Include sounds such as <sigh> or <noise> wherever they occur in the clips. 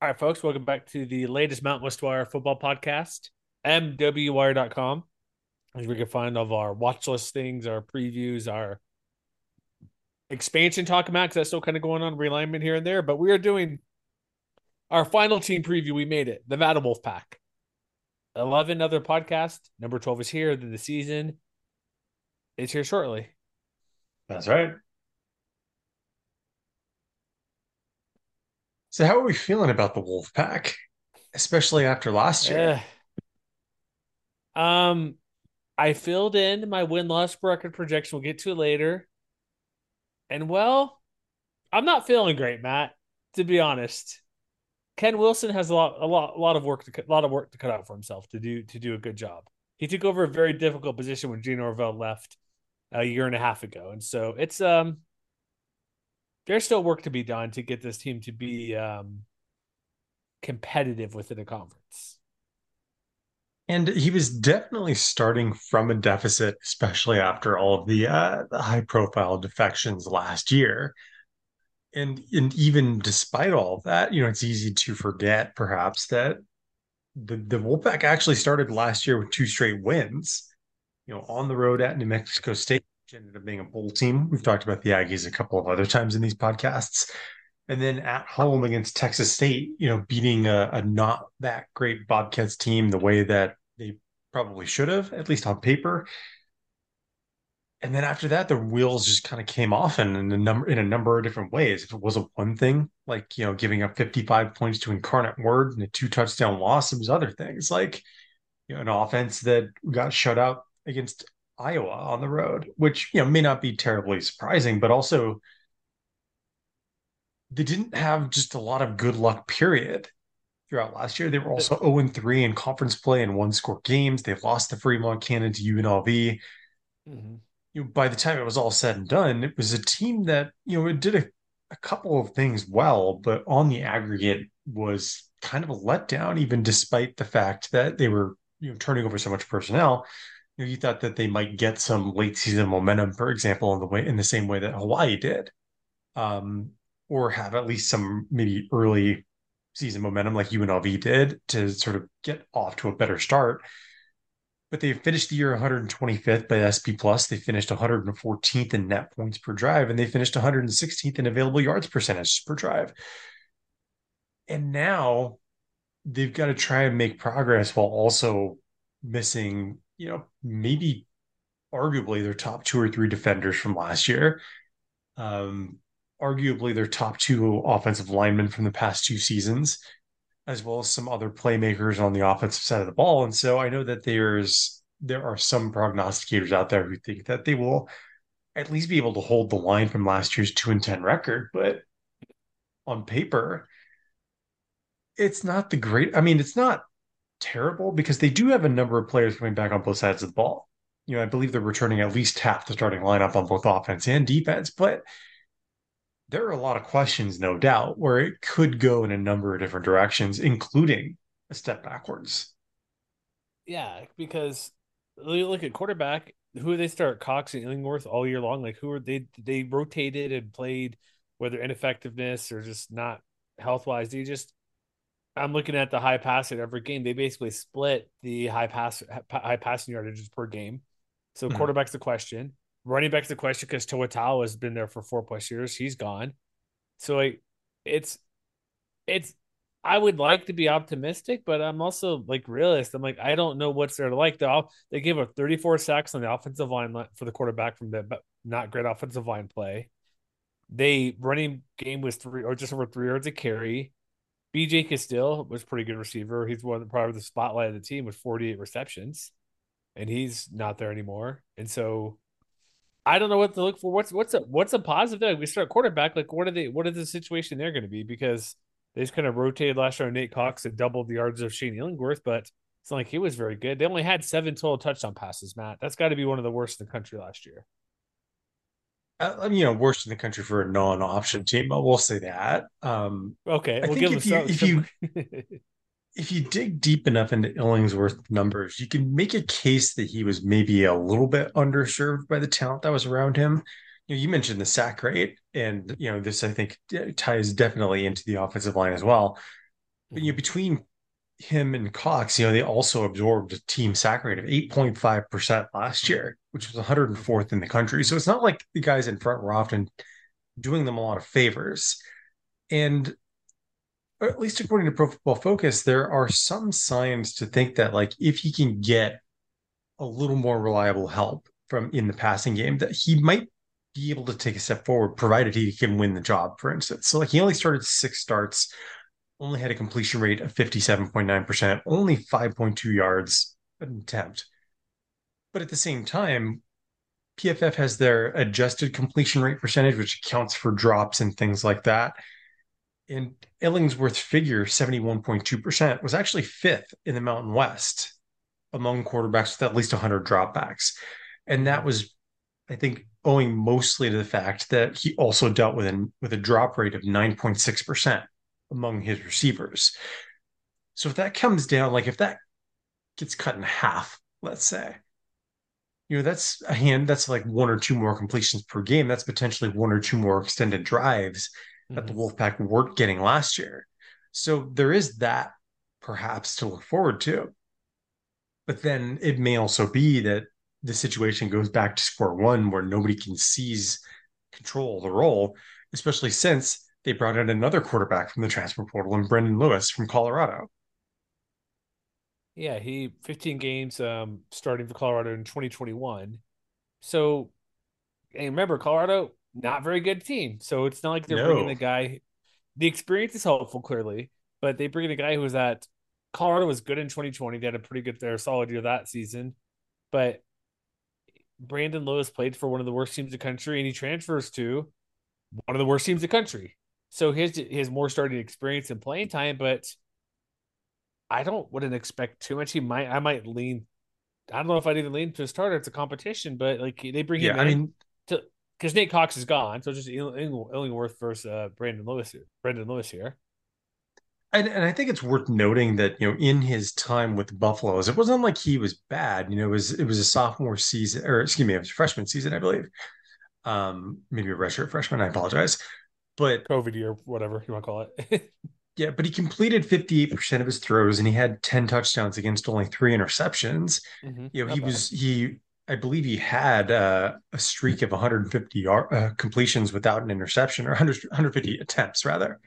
All right, folks, welcome back to the latest Mountain West Wire football podcast, MWWire.com. As we can find all of our watch list things, our previews, our expansion talk about, that's still kind of going on, realignment here and there. But we are doing our final team preview. We made it, Nevada Wolf Pack. 11 other podcast. Number 12 is here. The season is here shortly. That's right. So, how are we feeling about the Wolfpack, especially after last year? Uh, um, I filled in my win loss record projection. We'll get to it later. And well, I'm not feeling great, Matt. To be honest, Ken Wilson has a lot, a lot, a lot of work to, a lot of work to cut out for himself to do to do a good job. He took over a very difficult position when Jay Norvell left a year and a half ago, and so it's um there's still work to be done to get this team to be um, competitive within a conference. And he was definitely starting from a deficit, especially after all of the, uh, the high profile defections last year. And, and even despite all of that, you know, it's easy to forget perhaps that the, the Wolfpack actually started last year with two straight wins, you know, on the road at New Mexico State ended up being a bowl team. We've talked about the Aggies a couple of other times in these podcasts. And then at home against Texas State, you know, beating a, a not that great Bobcats team the way that they probably should have, at least on paper. And then after that, the wheels just kind of came off in, in a number in a number of different ways. If it was a one thing, like you know, giving up 55 points to Incarnate Word and a two touchdown loss, it was other things like you know, an offense that got shut out against Iowa on the road, which you know may not be terribly surprising, but also they didn't have just a lot of good luck. Period. Throughout last year, they were also 0 3 in conference play and one score games. They lost the Fremont Cannon to UNLV. Mm-hmm. You know, by the time it was all said and done, it was a team that you know it did a, a couple of things well, but on the aggregate was kind of a letdown, even despite the fact that they were you know turning over so much personnel you, know, you thought that they might get some late season momentum, for example, in the way in the same way that Hawaii did, um, or have at least some maybe early season momentum like UNLV did to sort of get off to a better start. But they finished the year 125th by SP Plus. They finished 114th in net points per drive, and they finished 116th in available yards percentage per drive. And now they've got to try and make progress while also missing you know, maybe arguably their top two or three defenders from last year. Um, arguably their top two offensive linemen from the past two seasons, as well as some other playmakers on the offensive side of the ball. And so I know that there's there are some prognosticators out there who think that they will at least be able to hold the line from last year's two and ten record, but on paper, it's not the great. I mean, it's not terrible because they do have a number of players coming back on both sides of the ball. You know, I believe they're returning at least half the starting lineup on both offense and defense, but there are a lot of questions, no doubt, where it could go in a number of different directions, including a step backwards. Yeah, because look at quarterback, who they start Cox and Illingworth all year long. Like who are they? They rotated and played, whether ineffectiveness or just not health wise. They just I'm looking at the high passing every game. They basically split the high pass high passing yardages per game. So mm-hmm. quarterback's the question. Running back's the question because Toa has been there for four plus years. He's gone. So like it's it's I would like to be optimistic, but I'm also like realist. I'm like, I don't know what's there to like. They they gave up 34 sacks on the offensive line for the quarterback from the but not great offensive line play. They running game was three or just over three yards a carry. BJ Casteel was pretty good receiver. He's one of probably the spotlight of the team with 48 receptions, and he's not there anymore. And so I don't know what to look for. What's what's a what's a positive? Thing? We start quarterback. Like what are they? What is the situation they're going to be? Because they just kind of rotated last year. Nate Cox and doubled the yards of Shane Illingworth, but it's not like he was very good. They only had seven total touchdown passes. Matt, that's got to be one of the worst in the country last year uh, you know, worst in the country for a non-option team. But we'll say that. Um, okay, I we'll think if you if you <laughs> if you dig deep enough into Illingsworth numbers, you can make a case that he was maybe a little bit underserved by the talent that was around him. You, know, you mentioned the sack rate, and you know this I think ties definitely into the offensive line as well. But you know, between him and Cox, you know, they also absorbed a team sack rate of 8.5% last year, which was 104th in the country. So it's not like the guys in front were often doing them a lot of favors. And at least according to Pro Football Focus, there are some signs to think that like if he can get a little more reliable help from in the passing game, that he might be able to take a step forward, provided he can win the job, for instance. So like he only started six starts, only had a completion rate of 57.9%, only 5.2 yards an attempt. But at the same time, PFF has their adjusted completion rate percentage, which accounts for drops and things like that. And Illingsworth's figure, 71.2%, was actually fifth in the Mountain West among quarterbacks with at least 100 dropbacks. And that was, I think, owing mostly to the fact that he also dealt with, an, with a drop rate of 9.6% among his receivers. So if that comes down, like if that gets cut in half, let's say, you know, that's a hand, that's like one or two more completions per game. That's potentially one or two more extended drives mm-hmm. that the mm-hmm. Wolfpack weren't getting last year. So there is that perhaps to look forward to. But then it may also be that the situation goes back to square one where nobody can seize control of the role, especially since they brought in another quarterback from the transfer portal and Brendon Lewis from Colorado. Yeah, he 15 games um, starting for Colorado in 2021. So, and remember, Colorado not very good team. So it's not like they're no. bringing the guy. The experience is helpful, clearly, but they bring in a guy who was at Colorado was good in 2020. They had a pretty good, their solid year that season, but Brandon Lewis played for one of the worst teams in the country, and he transfers to one of the worst teams in the country. So his his more starting experience and playing time, but I don't wouldn't expect too much. He might I might lean. I don't know if I'd even lean to a starter. It's a competition, but like they bring him yeah, in I mean, because Nate Cox is gone, so just Illingworth versus uh, Brandon Lewis. Brandon Lewis here. And, and I think it's worth noting that you know in his time with the Buffaloes, it wasn't like he was bad. You know, it was it was a sophomore season, or excuse me, it was a freshman season, I believe. Um, maybe a redshirt freshman. I apologize, but COVID year, whatever you want to call it. <laughs> Yeah, but he completed 58% of his throws and he had 10 touchdowns against only three interceptions. Mm-hmm. You know, Not he bad. was, he, I believe he had uh, a streak of 150 yard, uh, completions without an interception or 100, 150 attempts rather.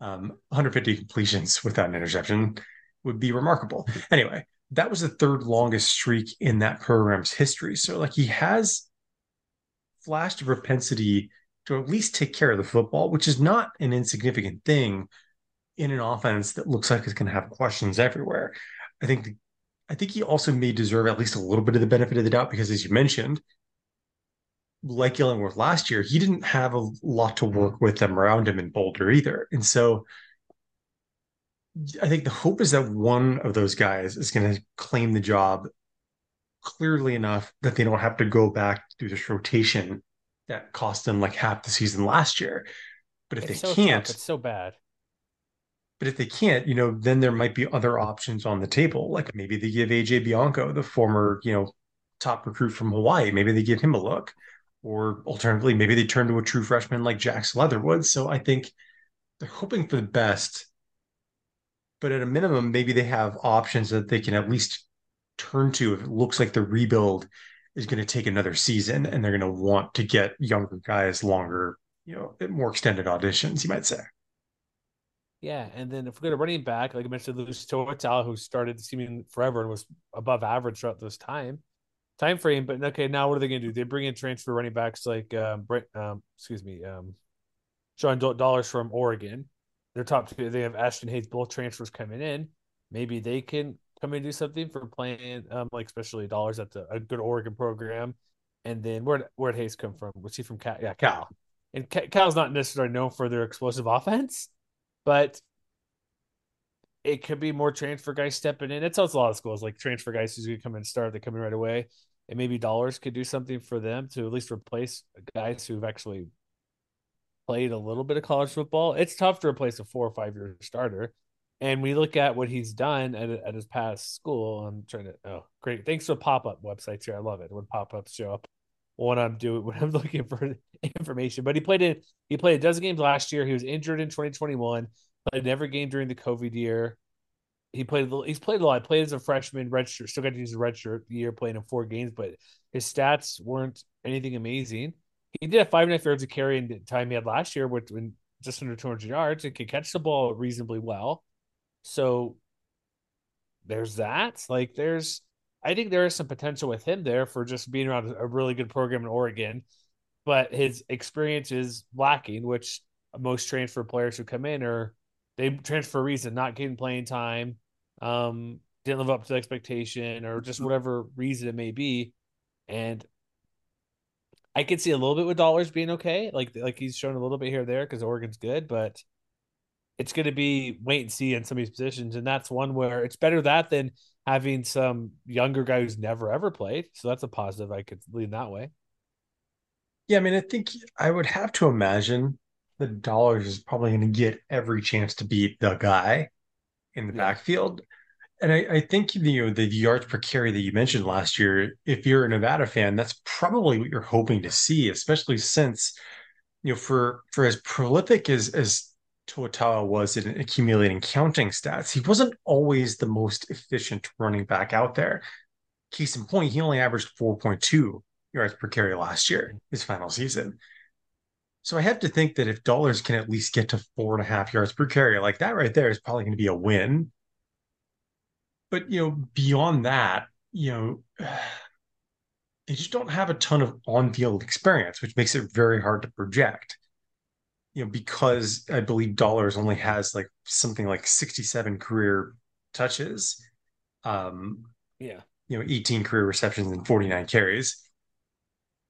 Um, 150 completions without an interception would be remarkable. Anyway, that was the third longest streak in that program's history. So, like, he has flashed a propensity to at least take care of the football, which is not an insignificant thing in an offense that looks like it's going to have questions everywhere. I think the, I think he also may deserve at least a little bit of the benefit of the doubt because, as you mentioned, like Illingworth last year, he didn't have a lot to work with them around him in Boulder either, and so I think the hope is that one of those guys is going to claim the job clearly enough that they don't have to go back through this rotation that cost them like half the season last year. But if it's they so can't, tough. it's so bad. But if they can't, you know, then there might be other options on the table. Like maybe they give AJ Bianco, the former, you know, top recruit from Hawaii, maybe they give him a look. Or alternatively, maybe they turn to a true freshman like Jax Leatherwood. So I think they're hoping for the best. But at a minimum, maybe they have options that they can at least turn to if it looks like the rebuild is going to take another season and they're going to want to get younger guys longer, you know, more extended auditions, you might say. Yeah, and then if we go to running back, like I mentioned, Luis Toatal, who started seeming forever and was above average throughout this time time frame. But okay, now what are they going to do? They bring in transfer running backs like um, um excuse me, um, Sean Dollars from Oregon. They're top two. They have Ashton Hayes, both transfers coming in. Maybe they can come and do something for playing, um, like especially Dollars at the, a good Oregon program. And then where where did Hayes come from? Was he from Cal? Yeah, Cal. And Cal's not necessarily known for their explosive offense but it could be more transfer guys stepping in. It's also a lot of schools like transfer guys who's going to come in and start. They come in right away, and maybe dollars could do something for them to at least replace guys who've actually played a little bit of college football. It's tough to replace a four or five year starter. And we look at what he's done at, at his past school. I'm trying to, oh, great. Thanks for pop up websites here. I love it when pop ups show up when I'm doing <laughs> when I'm looking for information. But he played it. He played a dozen games last year. He was injured in 2021. Played every game during the COVID year. He played. He's played a lot. He played as a freshman, redshirt. Still got to use a redshirt year, playing in four games, but his stats weren't anything amazing. He did have five and a half yards of carry in the time he had last year, with when just under 200 yards, and could catch the ball reasonably well. So there's that. Like there's, I think there is some potential with him there for just being around a really good program in Oregon, but his experience is lacking, which most transfer players who come in are they transfer for a reason, not getting playing time, um, didn't live up to the expectation, or just whatever reason it may be. And I could see a little bit with dollars being okay, like like he's shown a little bit here there because Oregon's good, but it's going to be wait and see in some of these positions, and that's one where it's better that than having some younger guy who's never ever played. So that's a positive. I could lean that way. Yeah, I mean, I think I would have to imagine the dollars is probably going to get every chance to beat the guy in the yeah. backfield. And I, I, think you know the yards per carry that you mentioned last year. If you're a Nevada fan, that's probably what you're hoping to see, especially since you know for for as prolific as as To'oTo'o was in accumulating counting stats, he wasn't always the most efficient running back out there. Case in point, he only averaged 4.2 yards per carry last year, his final season. So I have to think that if dollars can at least get to four and a half yards per carry, like that right there is probably going to be a win. But you know, beyond that, you know, <sighs> they just don't have a ton of on-field experience, which makes it very hard to project. You know, because I believe dollars only has like something like 67 career touches. Um, yeah. You know, 18 career receptions and 49 carries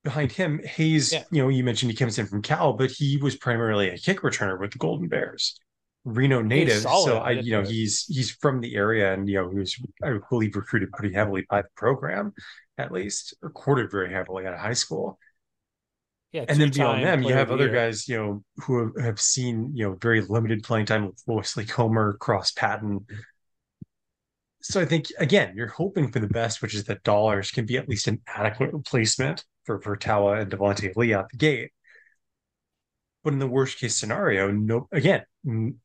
behind him, Hayes, yeah. you know, you mentioned he comes in from Cal, but he was primarily a kick returner with the Golden Bears. Reno native, so I, you know, he's he's from the area, and you know, he was, I believe, recruited pretty heavily by the program, at least, or courted very heavily out of high school. Yeah, and then beyond them, you have other year. guys, you know, who have, seen, you know, very limited playing time with Wesley Comer, Cross Patton, so I think again, you're hoping for the best, which is that dollars can be at least an adequate replacement for Taua and Devontae Lee out the gate. But in the worst case scenario, no again,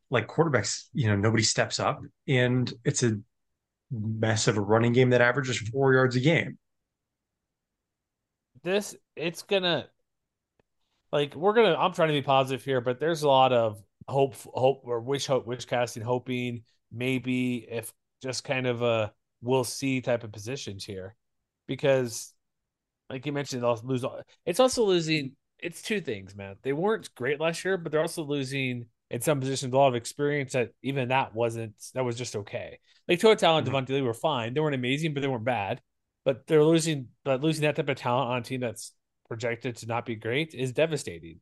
like quarterbacks, you know, nobody steps up and it's a mess of a running game that averages four yards a game. This it's gonna like we're gonna I'm trying to be positive here, but there's a lot of hope hope or wish hope wish casting, hoping maybe if just kind of a we'll see type of positions here. Because like you mentioned they'll lose it's also losing it's two things man. They weren't great last year but they're also losing in some positions a lot of experience that even that wasn't that was just okay. Like To'oTo'o and mm-hmm. Devontae Lee were fine. They weren't amazing but they weren't bad. But they're losing but losing that type of talent on a team that's projected to not be great is devastating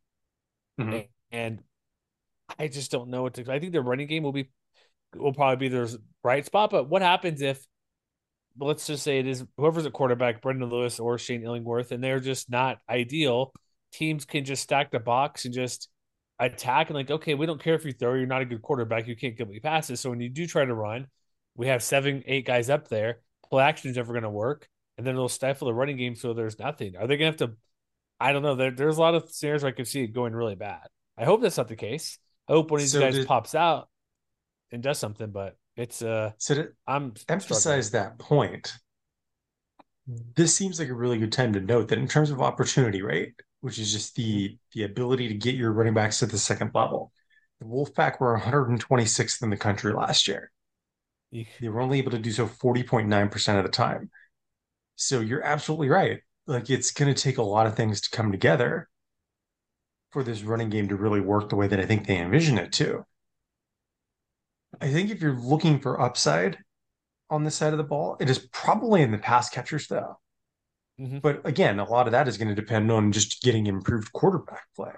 mm-hmm. and, I just don't know what to I think the running game will be will probably be their bright spot. But what happens if, let's just say it is whoever's a quarterback, Brendon Lewis or Shane Illingworth, and they're just not ideal? Teams can just stack the box and just attack and like, okay, we don't care if you throw, you're not a good quarterback, you can't complete passes. So when you do try to run, we have seven, eight guys up there. Play action is never going to work, and then it'll stifle the running game. So there's nothing. Are they going to have to? I don't know. There, there's a lot of scenarios where I could see it going really bad. I hope that's not the case. I hope one of these so guys did, pops out and does something, but it's uh so to I'm emphasize struggling. that point. This seems like a really good time to note that in terms of opportunity right, which is just the mm-hmm. the ability to get your running backs to the second level. The Wolfpack were 126th in the country last year. They were only able to do so 40.9% of the time. So you're absolutely right. Like it's going to take a lot of things to come together for this running game to really work the way that I think they envision it to. I think if you're looking for upside on this side of the ball, it is probably in the pass catchers though. Mm-hmm. But again, a lot of that is going to depend on just getting improved quarterback play.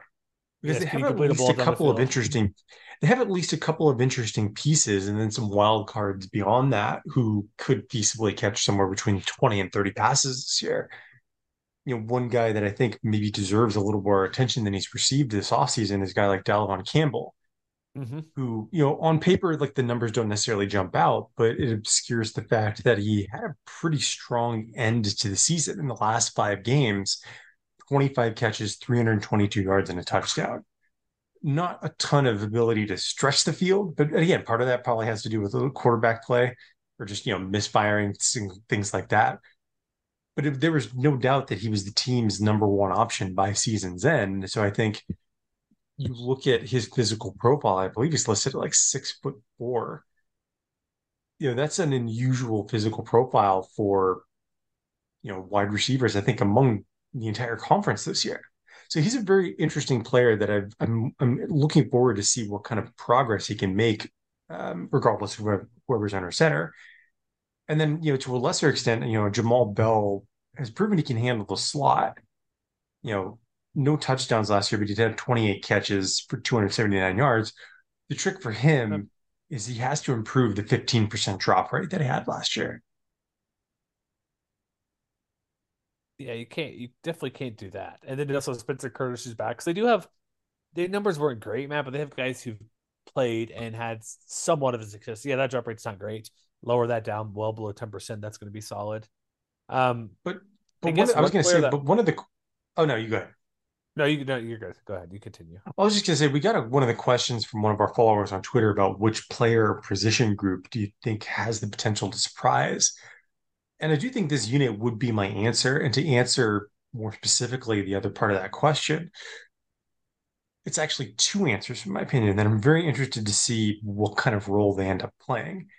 Because yes, they have at least a couple of interesting they have at least a couple of interesting pieces and then some wild cards beyond that who could feasibly catch somewhere between 20 and 30 passes this year. You know, one guy that I think maybe deserves a little more attention than he's received this offseason is a guy like Dalevon Campbell mm-hmm. who, you know, on paper, like the numbers don't necessarily jump out, but it obscures the fact that he had a pretty strong end to the season in the last five games 25 catches, 322 yards, and a touchdown. not a ton of ability to stretch the field, but again, part of that probably has to do with the quarterback play or just you know misfiring things like that. But if, there was no doubt that he was the team's number one option by season's end. So I think you look at his physical profile. I believe he's listed at like six foot four. You know that's an unusual physical profile for you know wide receivers. I think among the entire conference this year. So he's a very interesting player that i am I'm, I'm looking forward to see what kind of progress he can make, um, regardless of whoever, whoever's under center. And then, you know, to a lesser extent, you know, Jamal Bell has proven he can handle the slot. You know, no touchdowns last year, but he did have 28 catches for 279 yards. The trick for him is he has to improve the 15% drop rate that he had last year. yeah, you can't. You definitely can't do that. And then also Spencer Curtis is back because they do have their numbers weren't great, man, but they have guys who've played and had somewhat of a success. Yeah, that drop rate's not great. Lower that down well below ten percent. That's going to be solid. Um, but but I, one, I was going to say, that, but one of the oh no, you go ahead. No, you no, you're good. Go ahead. You continue. I was just going to say we got a, one of the questions from one of our followers on Twitter about which player position group do you think has the potential to surprise and I do think this unit would be my answer. And to answer more specifically the other part of that question, it's actually two answers, in my opinion, that I'm very interested to see what kind of role they end up playing.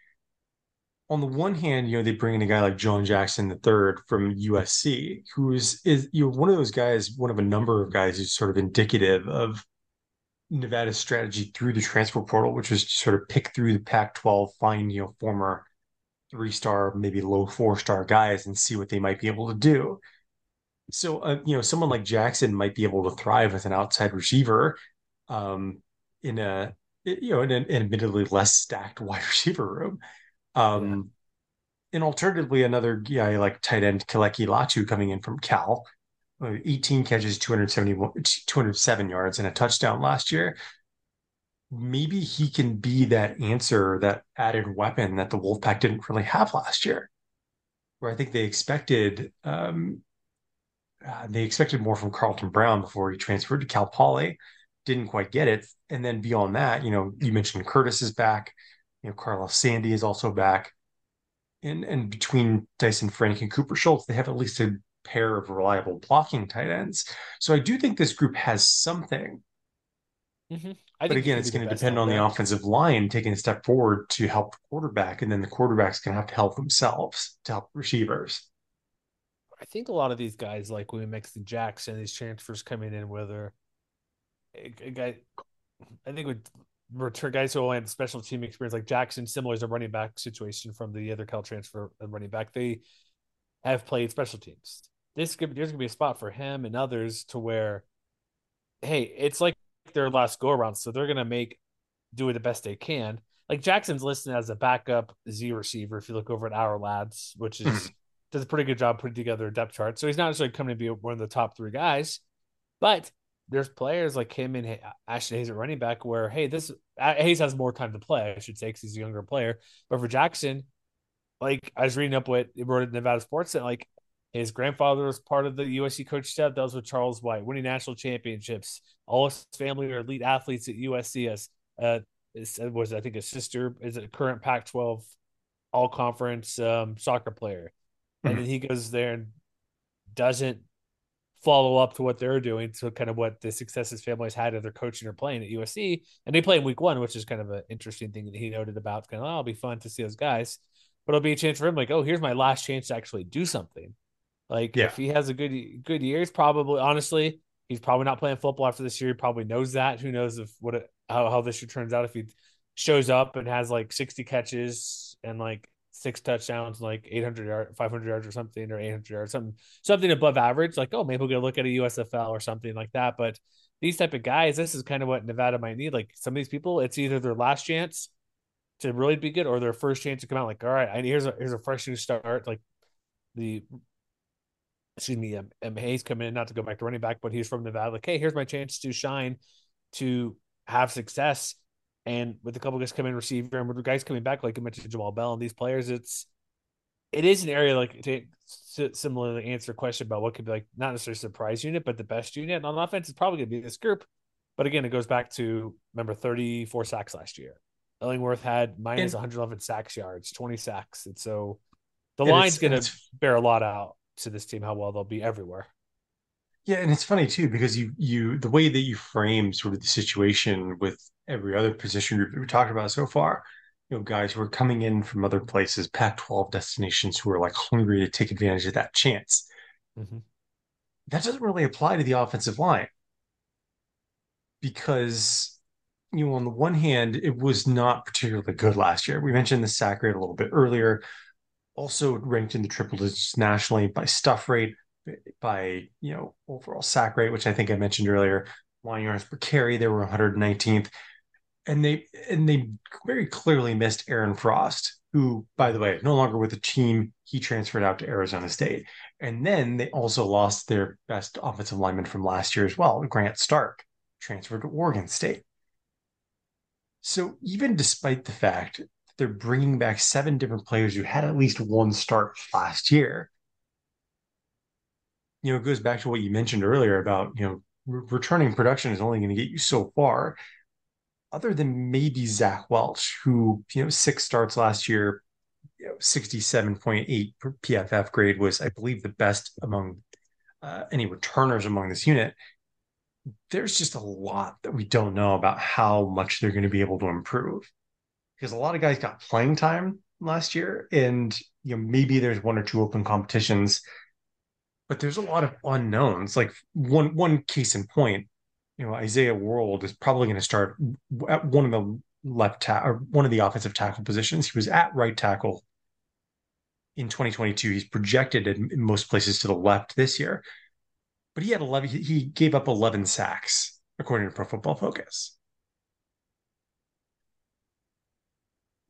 On the one hand, you know, they bring in a guy like John Jackson III from USC, who is you know one of those guys, one of a number of guys who's sort of indicative of Nevada's strategy through the transfer portal, which was to sort of pick through the Pac-12, find you know former three star, maybe low four star guys and see what they might be able to do. So, uh, you know, someone like Jackson might be able to thrive with an outside receiver um, in a, you know, in an, admittedly less stacked <laughs> wide receiver room. Um, yeah. And alternatively, another guy like tight end Keleki Latu coming in from Cal, uh, 18 catches, 271, 207 yards, and a touchdown last year maybe he can be that answer, that added weapon that the Wolfpack didn't really have last year. Where I think they expected um, uh, they expected more from Carlton Brown before he transferred to Cal Poly, didn't quite get it. And then beyond that, you know, you mentioned Curtis is back, you know, Carlos Sandy is also back. And and between Dyson Frank and Cooper Schultz, they have at least a pair of reliable blocking tight ends. So I do think this group has something. Mm-hmm but again, it's going to depend on the offensive line taking a step forward to help the quarterback, and then the quarterback's going to have to help themselves to help receivers. I think a lot of these guys, like William Mixon Jackson, these transfers coming in, whether a, a guy, I think with return guys who have special team experience, like Jackson, similar to a running back situation from the other Cal transfer running back, they have played special teams. This could there's gonna be a spot for him and others to where, hey, it's like their last go around, so they're gonna make do it the best they can. Like Jackson's listed as a backup Z receiver. If you look over at Ourlads, which is hmm. does a pretty good job putting together a depth chart, so he's not necessarily coming to be one of the top three guys, but there's players like him and Ashton Hayes at running back where hey, this Hayes has more time to play, I should say, because he's a younger player. But for Jackson, like I was reading up what he wrote at Nevada Sports, and like his grandfather was part of the USC coach staff. That was with Charles White, winning national championships. All his family are elite athletes at USC. As uh, was I think his sister is a current Pac-12 All Conference um, soccer player, mm-hmm. and then he goes there and doesn't follow up to what they're doing to kind of what the successes has had of their coaching or playing at USC. And they play in week one, which is kind of an interesting thing that he noted about. Kind of, oh, it'll be fun to see those guys, but it'll be a chance for him. Like, oh, here's my last chance to actually do something. Like yeah. if he has a good good year, he's probably honestly he's probably not playing football after this year. He probably knows that. Who knows if what how how this year turns out if he shows up and has like sixty catches and like six touchdowns, like 800 yards, 500 yards or something, or 800 yards, something, something above average. Like, oh, maybe we'll get a look at a USFL or something like that. But these type of guys, this is kind of what Nevada might need. Like some of these people, it's either their last chance to really be good or their first chance to come out. Like, all right, I, here's a here's a fresh new start. Like the excuse me, M, um, Hayes coming in, not to go back to running back, but he's from Nevada. Like, hey, here's my chance to shine, to have success. And with a couple guys coming in, receiver and with guys coming back, like you mentioned Jamal Bell and these players, it's it is an area like to similarly answer a question about what could be like not necessarily surprise unit, but the best unit. And on offense, is probably gonna be this group. But again, it goes back to remember 34 sacks last year. Illingworth had minus and, 111 sacks yards, 20 sacks. And so the line's going to bear a lot out to this team how well they'll be everywhere. Yeah, and it's funny too because you you the way that you frame sort of the situation with every other position group that we talked about so far, you know, guys who are coming in from other places, Pac-12 destinations, who are like hungry to take advantage of that chance. Mm-hmm. That doesn't really apply to the offensive line because you know, on the one hand, it was not particularly good last year. We mentioned the sack rate a little bit earlier. Also ranked in the triple digits nationally by stuff rate, by you know overall sack rate, which I think I mentioned earlier. Line yards per carry, they were 119th, and they and they very clearly missed Aaron Frost, who, by the way, no longer with the team. He transferred out to Arizona State, and then they also lost their best offensive lineman from last year as well, Grant Starck, transferred to Oregon State. So even despite the fact that they're bringing back seven different players who had at least one start last year, you know, it goes back to what you mentioned earlier about, you know, re- returning production is only going to get you so far. Other than maybe Zach Welch, who, you know, six starts last year, you know, 67.8 PFF grade was, I believe, the best among uh, any returners among this unit there's just a lot that we don't know about how much they're going to be able to improve because a lot of guys got playing time last year and you know maybe there's one or two open competitions but there's a lot of unknowns. Like one one case in point you know Isaiah World is probably going to start at one of the left tackle or one of the offensive tackle positions. He was at right tackle in 2022 he's projected in, in most places to the left this year. But he had 11 he gave up 11 sacks according to pro football focus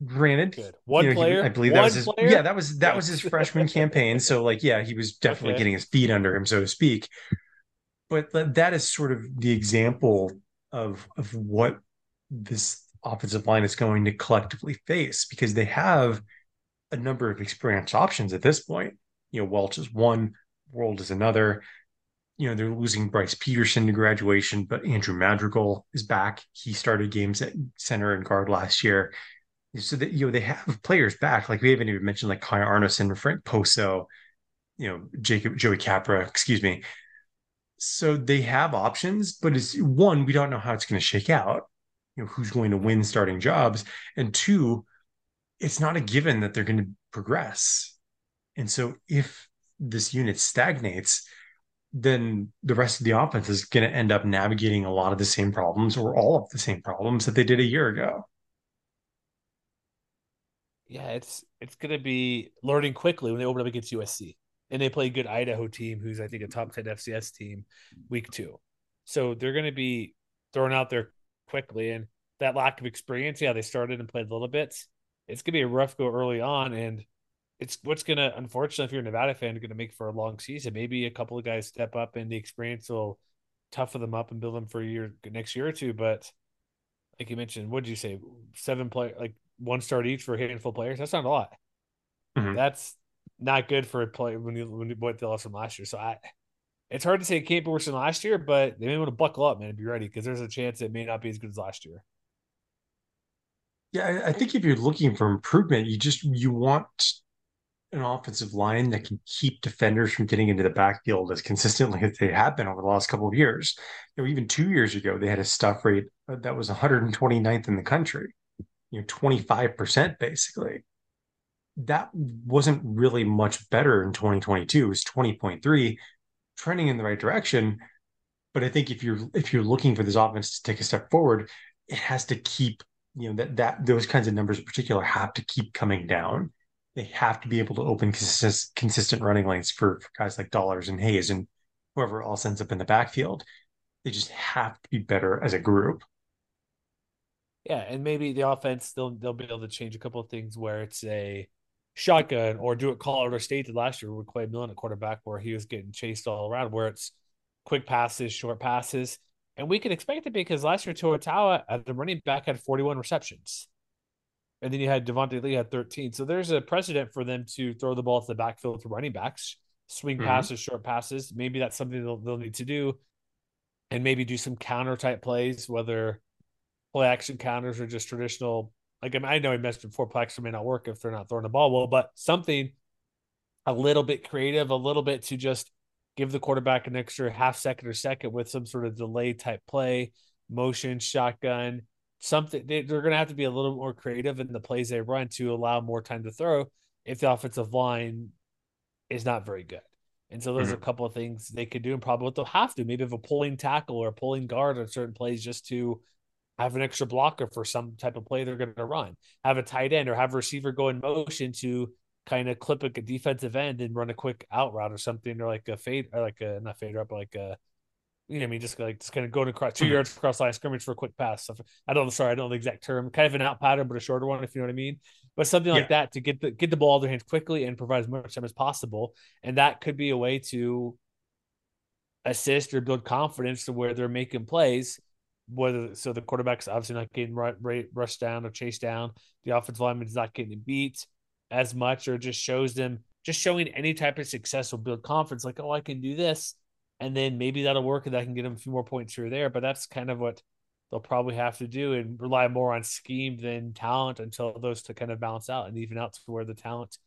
granted Good. one you know, player he, i believe that was his player? yeah that was that was his <laughs> freshman campaign so like yeah he was definitely okay. getting his feet under him so to speak but that is sort of the example of of what this offensive line is going to collectively face because they have a number of experienced options at this point you know welch is one world is another you know, they're losing Bryce Peterson to graduation, but Andrew Madrigal is back. He started games at center and guard last year. So that you know, they have players back. Like we haven't even mentioned like Kai Arneson, Frank Poso, you know, Jacob Joey Capra, excuse me. So they have options, but it's one, we don't know how it's going to shake out. You know, who's going to win starting jobs. And two, it's not a given that they're going to progress. And so if this unit stagnates, then the rest of the offense is going to end up navigating a lot of the same problems or all of the same problems that they did a year ago. Yeah, it's it's to be learning quickly when they open up against USC and they play a good Idaho team, who's I think a top ten FCS team, week two. So they're to be thrown out there quickly, and that lack of experience, yeah, they started and played a little bits. It's to be a rough go early on, and it's what's gonna unfortunately if you're a Nevada fan gonna make for a long season. Maybe a couple of guys step up and the experience will toughen them up and build them for a year next year or two. But like you mentioned, what did you say? Seven play like one start each for a handful of players. That's not a lot. Mm-hmm. That's not good for a play when you when you what they lost from last year. So I it's hard to say it can't be worse than last year, but they may want to buckle up, man, and be ready because there's a chance it may not be as good as last year. Yeah, I think if you're looking for improvement, you just you want an offensive line that can keep defenders from getting into the backfield as consistently as they have been over the last couple of years. You know, even two years ago, they had a stuff rate that was 129th in the country, you know, 25% basically. That wasn't really much better in 2022. It was 20.3, trending in the right direction. But I think if you're if you're looking for this offense to take a step forward, it has to keep, you know, that that those kinds of numbers in particular have to keep coming down they have to be able to open consist- consistent running lanes for, for, guys like Dollars and Hayes and whoever else ends up in the backfield. They just have to be better as a group. Yeah, and maybe the offense they'll they'll be able to change a couple of things where it's a shotgun or do it Colorado State did last year with Clay Millen at quarterback where he was getting chased all around where it's quick passes, short passes. And we can expect it because last year Toa Taua at the running back had 41 receptions and then you had Devontae Lee had 13. So there's a precedent for them to throw the ball to the backfield to running backs, swing mm-hmm. passes, short passes. Maybe that's something they'll, they'll need to do. and maybe do some counter type plays, whether play action counters or just traditional. Like I, mean, I know I mentioned before, play action may not work if they're not throwing the ball well, but something a little bit creative, a little bit to just give the quarterback an extra half second or second with some sort of delay type play, motion, shotgun, something. They, are going to have to be a little more creative in the plays they run to allow more time to throw if the offensive line is not very good. And so there's mm-hmm. a couple of things they could do, and probably what they'll have to, maybe have a pulling tackle or a pulling guard on certain plays just to have an extra blocker for some type of play they're going to run. Have a tight end or have a receiver go in motion to kind of clip a defensive end and run a quick out route or something, or like a fade, or like a not fade up, but like a you know, I mean, just like just kind of going across 2 mm-hmm. yards across line scrimmage for a quick pass. So I don't, sorry, I don't know the exact term. Kind of an out pattern, but a shorter one, if you know what I mean. But something like yeah. that to get the get the ball out of their hands quickly and provide as much time as possible, and that could be a way to assist or build confidence to where they're making plays. Whether so the quarterback's obviously not getting rushed down or chased down, the offensive lineman is not getting beat as much, or just shows them just showing any type of success will build confidence. Like, oh, I can do this and then maybe that'll work and that can get them a few more points here or there. But that's kind of what they'll probably have to do and rely more on scheme than talent until those to kind of balance out and even out to where the talent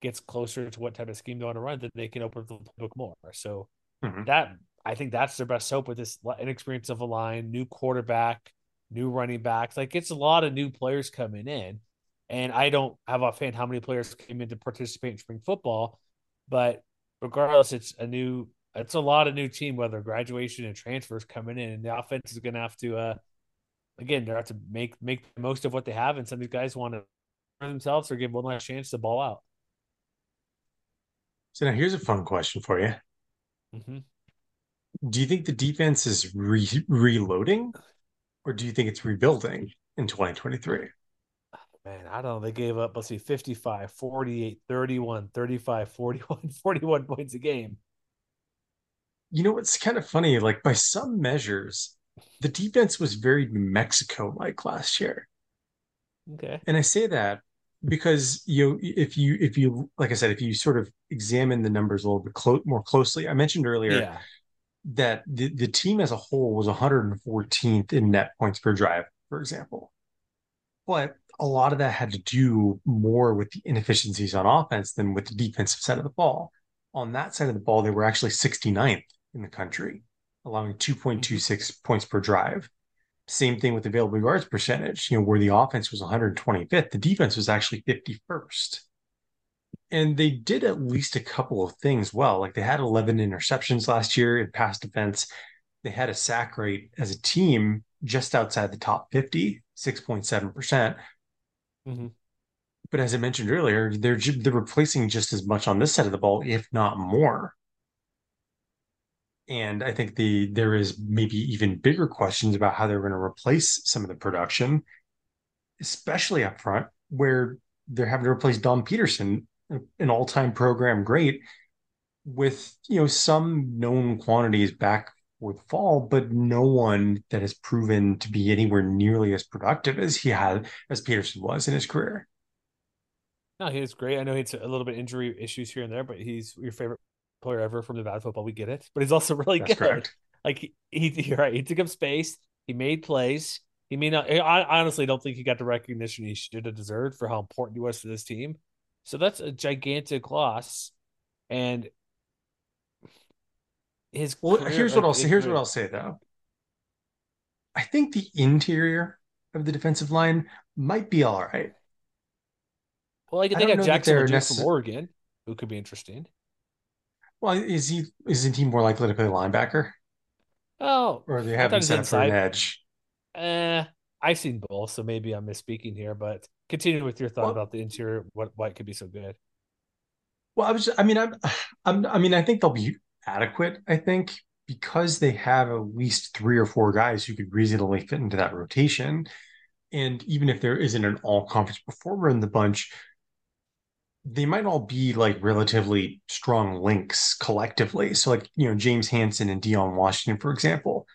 gets closer to what type of scheme they want to run, that they can open the book more. So mm-hmm. that I think that's their best hope with this inexperience of a line, new quarterback, new running backs. Like it's a lot of new players coming in. And I don't have offhand how many players came in to participate in spring football, but regardless, it's a new it's a lot of new team, whether graduation and transfers coming in, and the offense is going to have to, uh, again, they're have to make make the most of what they have, and some of these guys want to themselves or give one last chance to ball out. So now here's a fun question for you. Mm-hmm. Do you think the defense is re- reloading, or do you think it's rebuilding in 2023? Man, I don't know. They gave up, let's see, 55, 48, 31, 35, <laughs> 41, 41 points a game you know what's kind of funny? Like by some measures, the defense was very Mexico like last year. Okay. And I say that because you if you if you like I said, if you sort of examine the numbers a little bit clo- more closely, I mentioned earlier yeah. That the, the team as a whole was 114th in net points per drive, for example. But a lot of that had to do more with the inefficiencies on offense than with the defensive side of the ball. On that side of the ball, they were actually 69th in the country, allowing 2.26 mm-hmm. points per drive. Same thing with available yards percentage, you know, where the offense was 125th, the defense was actually 51st. And they did at least a couple of things well. Like they had 11 interceptions last year in pass defense. They had a sack rate as a team just outside the top 50, 6.7%. percent mm-hmm. But as I mentioned earlier, they're they're replacing just as much on this side of the ball, if not more and I think the there is maybe even bigger questions about how they're going to replace some of the production, especially up front, where they're having to replace Dom Peterson, an all-time program great, with you know some known quantities back for the fall, but no one that has proven to be anywhere nearly as productive as he had as Peterson was in his career. No, he was great. I know he's a little bit injury issues here and there, but he's your favorite player ever from Nevada football. We get it, but he's also <laughs> really That's good. Correct. Like he, he, you're right. He took up space. He made plays. He may not. I honestly don't think he got the recognition he should have deserved for how important he was to this team. So that's a gigantic loss. And his well, career, here's what I'll say. Here's what I'll say though. I think the interior of the defensive line might be all right. Well, I think they got Jackson necess- from Oregon, who could be interesting. Well, is he isn't he more likely to play linebacker? Oh, or they have him set up for an edge? Eh, I've seen both, so maybe I'm misspeaking here. But continue with your thought well, about the interior. What why it could be so good? Well, I was. I mean, I'm, I'm. I mean, I think they'll be adequate. I think because they have at least three or four guys who could reasonably fit into that rotation, and even if there isn't an all conference performer in the bunch, they might all be like relatively strong links collectively. So, like, you know, James Hanson and Dion Washington, for example,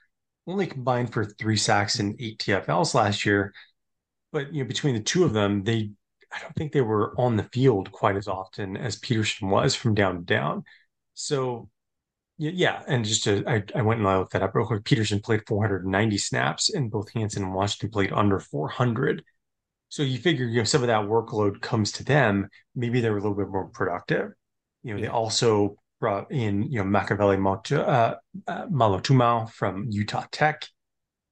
only combined for three sacks and eight TFLs last year. But, you know, between the two of them, they, I don't think they were on the field quite as often as Peterson was from down to down. So, Yeah, and just to, I, I went and I looked that up real quick. Peterson played 490 snaps, and both Hanson and Washington played under 400. So you figure, you know, some of that workload comes to them. Maybe they're a little bit more productive. You know, yeah. they also brought in, you know, Machiavelli uh, uh, Malotumau from Utah Tech.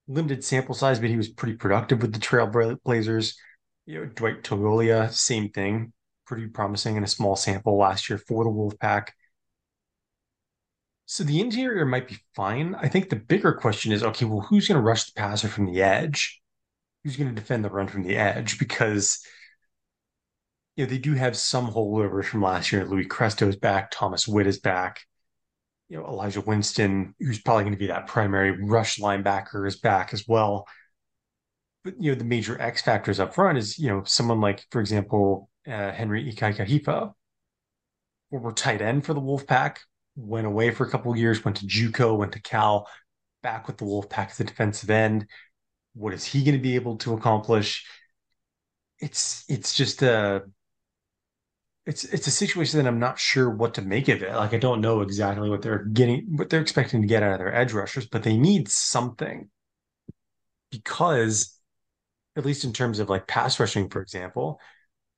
Limited sample size, but he was pretty productive with the Trailblazers. You know, Dwight Togilia, same thing, pretty promising in a small sample last year for the Wolfpack. So the interior might be fine. I think the bigger question is okay, well, who's going to rush the passer from the edge? Who's going to defend the run from the edge? Because you know they do have some holdovers from last year. Louis Cresto is back. Thomas Witt is back. You know Elijah Winston, who's probably going to be that primary rush linebacker, is back as well. But you know the major X factors up front is you know someone like, for example, uh, Henry Ikahihifo, former tight end for the Wolfpack, went away for a couple of years, went to JUCO, went to Cal, back with the Wolfpack as a defensive end. What is he going to be able to accomplish? It's it's just a it's it's a situation that I'm not sure what to make of it. Like I don't know exactly what they're getting, what they're expecting to get out of their edge rushers, but they need something because, at least in terms of like pass rushing, for example,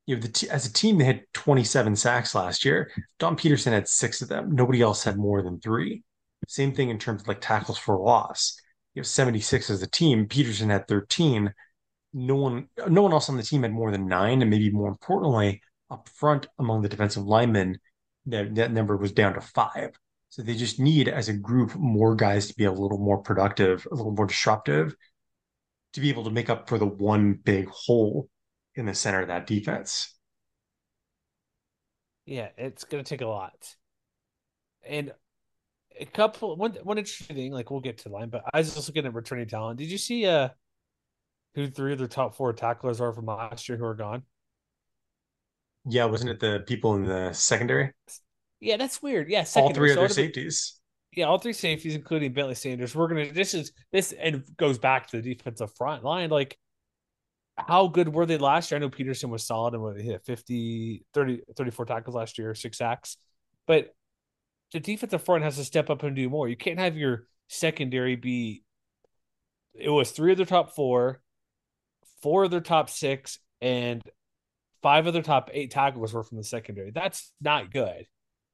you know, the t- as a team, they had 27 sacks last year. Dom Peterson had six of them. Nobody else had more than three. Same thing in terms of like tackles for loss. You have 76 as a team. Peterson had 13. No one, no one else on the team had more than nine, and maybe more importantly, up front among the defensive linemen, that, that number was down to five. So they just need, as a group, more guys to be a little more productive, a little more disruptive, to be able to make up for the one big hole in the center of that defense. Yeah, it's going to take a lot. And a couple one one interesting thing, like we'll get to line, but I was just looking at returning talent. Did you see uh who three of the top four tacklers are from last year who are gone? Yeah, wasn't it the people in the secondary? Yeah, that's weird. Yeah, all three of their safeties. yeah, all three safeties, including Bentley Sanders. We're gonna this is this and goes back to the defensive front line. Like how good were they last year? I know Peterson was solid and what, he hit 50, 30, 34 tackles last year, six sacks. But the defensive front has to step up and do more. You can't have your secondary be it was three of their top four, four of their top six, and five of their top eight tackles were from the secondary. That's not good.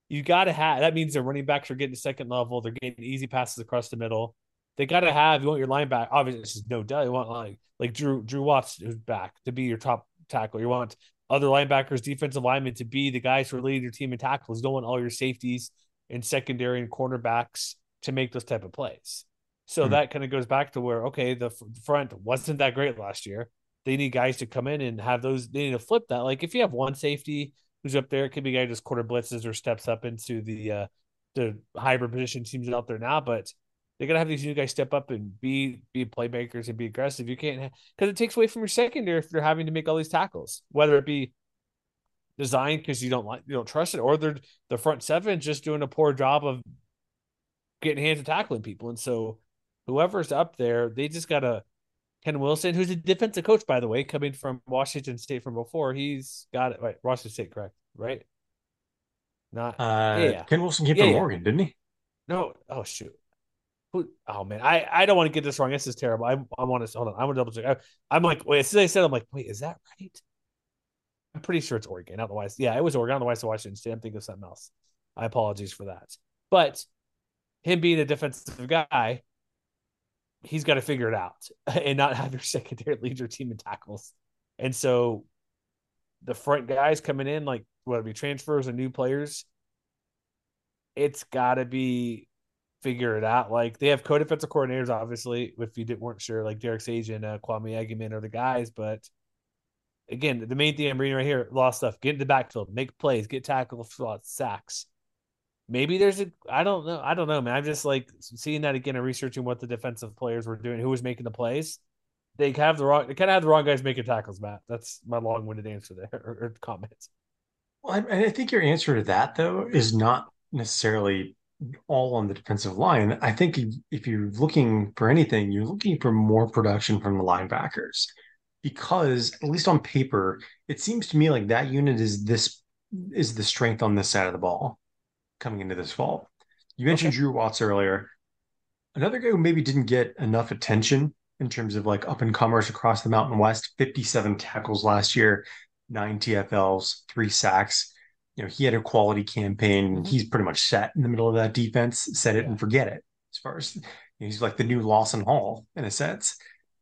You got to have that means their running backs are getting to second level. They're getting easy passes across the middle they got to have you want your linebacker. Obviously, this is no doubt. You want like like Drew Drew Watts who's back to be your top tackle. You want other linebackers, defensive linemen to be the guys who are leading your team in tackles. You don't want all your safeties and secondary and cornerbacks to make those type of plays. So mm-hmm. that kind of goes back to where okay, the front wasn't that great last year. They need guys to come in and have those. They need to flip that. Like if you have one safety who's up there, it could be a guy just quarter blitzes or steps up into the uh the hybrid position teams out there now, but they gotta have these new guys step up and be be playmakers and be aggressive. You can't because it takes away from your secondary if they're having to make all these tackles, whether it be designed because you don't like you don't trust it, or they're the front seven just doing a poor job of getting hands and tackling people. And so whoever's up there, they just gotta Ken Wilson, who's a defensive coach, by the way, coming from Washington State from before. He's got it right. Washington State, correct? Right? Not uh, yeah. Ken Wilson came yeah, from yeah. Oregon, didn't he? No. Oh shoot. Who, oh man, I, I don't want to get this wrong. This is terrible. I I want to hold on. I want to double check. I, am like, wait, as soon as I said, I'm like, wait, is that right? I'm pretty sure it's Oregon. I don't know why. Yeah, it was Oregon. I don't know why it's Washington State. I'm thinking of something else. I apologize for that. But him being a defensive guy, he's got to figure it out <laughs> and not have your <laughs> secondary lead your team in tackles. And so the front guys coming in, like whether it be transfers or new players, it's got to be figure it out. Like they have co-defensive coordinators, obviously. If you didn't weren't sure, like Derek Sage and uh, Kwame Agyeman are the guys. But again, the main thing I'm reading right here: lost stuff. Get in the backfield, make plays, get tackle slots, sacks. Maybe there's a I don't know I don't know man. I'm just like seeing that again and researching what the defensive players were doing, who was making the plays. They have the wrong. They kind of have the wrong guys making tackles, Matt. That's my long-winded answer there <laughs> or, or comments. Well, I, I think your answer to that though is not necessarily all on the defensive line. I think if you're looking for anything, you're looking for more production from the linebackers because at least on paper, it seems to me like that unit is this is the strength on this side of the ball coming into this fall. You mentioned Okay. Drew Watts earlier. Another guy who maybe didn't get enough attention in terms of like up and comers across the Mountain West 57 tackles last year, nine TFLs, three sacks. You know, he had a quality campaign. hmm He's pretty much set in the middle of that defense, set it Yeah. and forget it. As far as he's like the new Lawson Hall in a sense.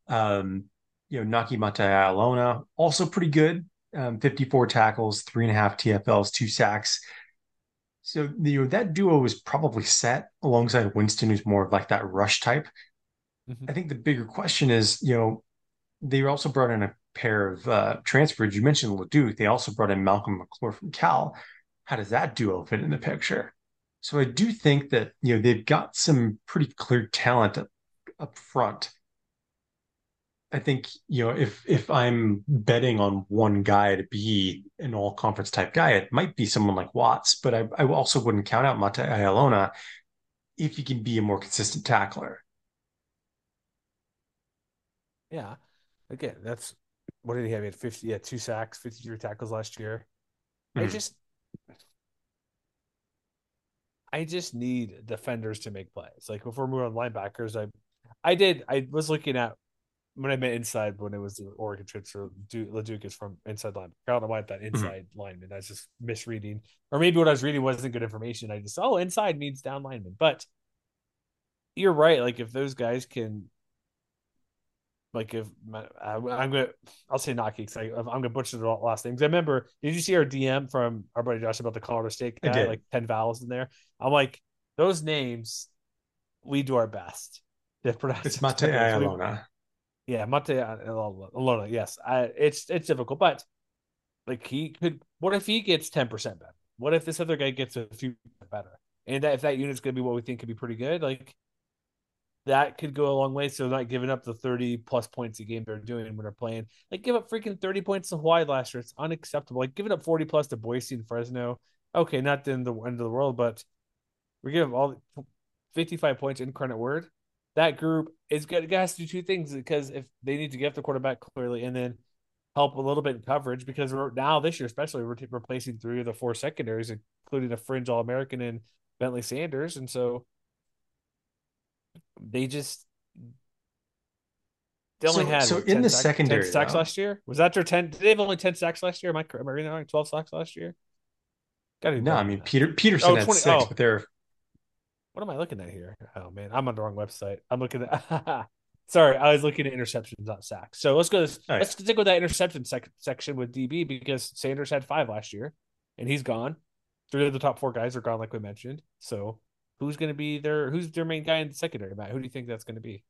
Um, you know, Naki Mateialona, also pretty good. Um, 54 tackles, three and a half TFLs, two sacks. So you know that duo was probably set alongside Winston, who's more of like that rush type. hmm I think the bigger question is, you know, they also brought in a pair of uh, transfers. You mentioned Leduc. They also brought in Malcolm McClure from Cal. How does that duo fit in the picture? So I do think that you know they've got some pretty clear talent up, up front. I think you know if if I'm betting on one guy to be an all conference type guy, it might be someone like Watts, but I, I also wouldn't count out Mateialona if he can be a more consistent tackler. Yeah. Again, that's what did he have? He had 50, yeah, two sacks, 53 tackles last year. I Mm, just I just need defenders to make plays. Like before we're moving on linebackers, I I did I was looking at when I meant inside when it was the Oregon transfer, Leduc is from inside line. I don't know why that inside mm. inside lineman. That's just misreading, or maybe what I was reading wasn't good information. I just oh inside means down lineman, but you're right. Like if those guys can, like if I'm gonna, I'll say Naki because I'm gonna butcher the last names. I remember. Did you see our DM from our buddy Josh about the Colorado State I guy? Like ten vowels in there. I'm like those names. We do our best to <laughs> pronounce It's Mate together. We, yeah, Mate Alona. Yes, I, it's it's difficult, but like he could. What if he gets ten percent better? What if this other guy gets a few better? And that, if that unit's going to be what we think could be pretty good, like that could go a long way. So not giving up the thirty plus points a game they're doing when they're playing. Like give up freaking thirty points to Hawaii last year. It's unacceptable. Like giving up forty plus to Boise and Fresno. Okay, not the end of the, end of the world, but we're giving all fifty five points. Incarnate word that group is going It has to do two things because if they need to get the quarterback clearly and then help a little bit in coverage because we're now this year, especially we're replacing three of the four secondaries, including a fringe All American and Bentley Sanders, and so they just they only So had so in the sacks, 10 secondary sacks though, last year. Was that their ten? Did they have only ten sacks last year? Am I, am I reading that right? Twelve sacks last year. Got to no, I mean that. Peter Peterson Oh, had 20. six, Oh, but they're what am I looking at here? Oh man, I'm on the wrong website. I'm looking at. <laughs> Sorry, I was looking at interceptions, not sacks. So let's go. oh yeah. Let's stick with that interception sec- section with DB because Sanders had five last year, and he's gone. Three of the top four guys are gone, like we mentioned. So who's going to be their who's their main guy in the secondary, Matt? Who do you think that's going to be?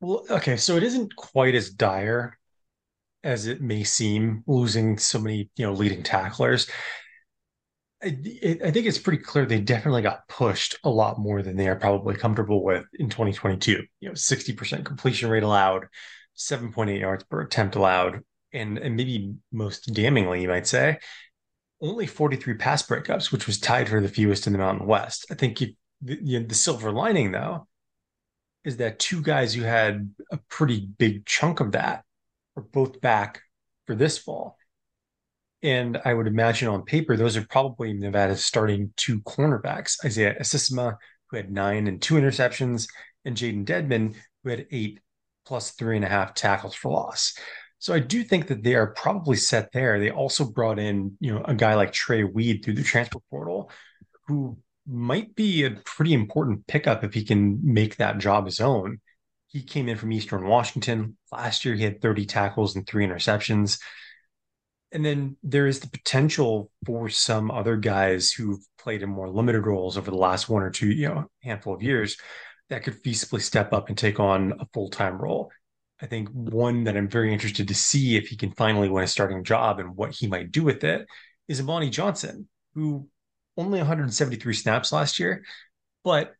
Well, okay, so it isn't quite as dire as it may seem, losing so many, you know, leading tacklers. I, I think it's pretty clear they definitely got pushed a lot more than they are probably comfortable with in 2022. You know, 60% completion rate allowed, 7.8 yards per attempt allowed, and, and maybe most damningly, you might say, only 43 pass breakups, which was tied for the fewest in the Mountain West. I think you, the, you know, the silver lining, though, is that two guys who had a pretty big chunk of that are both back for this fall. And I would imagine on paper, those are probably Nevada's starting two cornerbacks Isaiah Esisma, who had nine and two interceptions, and Jaden Deadman, who had eight plus three and a half tackles for loss. So I do think that they are probably set there. They also brought in, you know, a guy like Trey Weed through the transfer portal, who might be a pretty important pickup if he can make that job his own. He came in from Eastern Washington. Last year, he had 30 tackles and three interceptions. And then there is the potential for some other guys who've played in more limited roles over the last one or two, you know, handful of years that could feasibly step up and take on a full time role. I think one that I'm very interested to see if he can finally win a starting job and what he might do with it is Amani Johnson, who only 173 snaps last year, but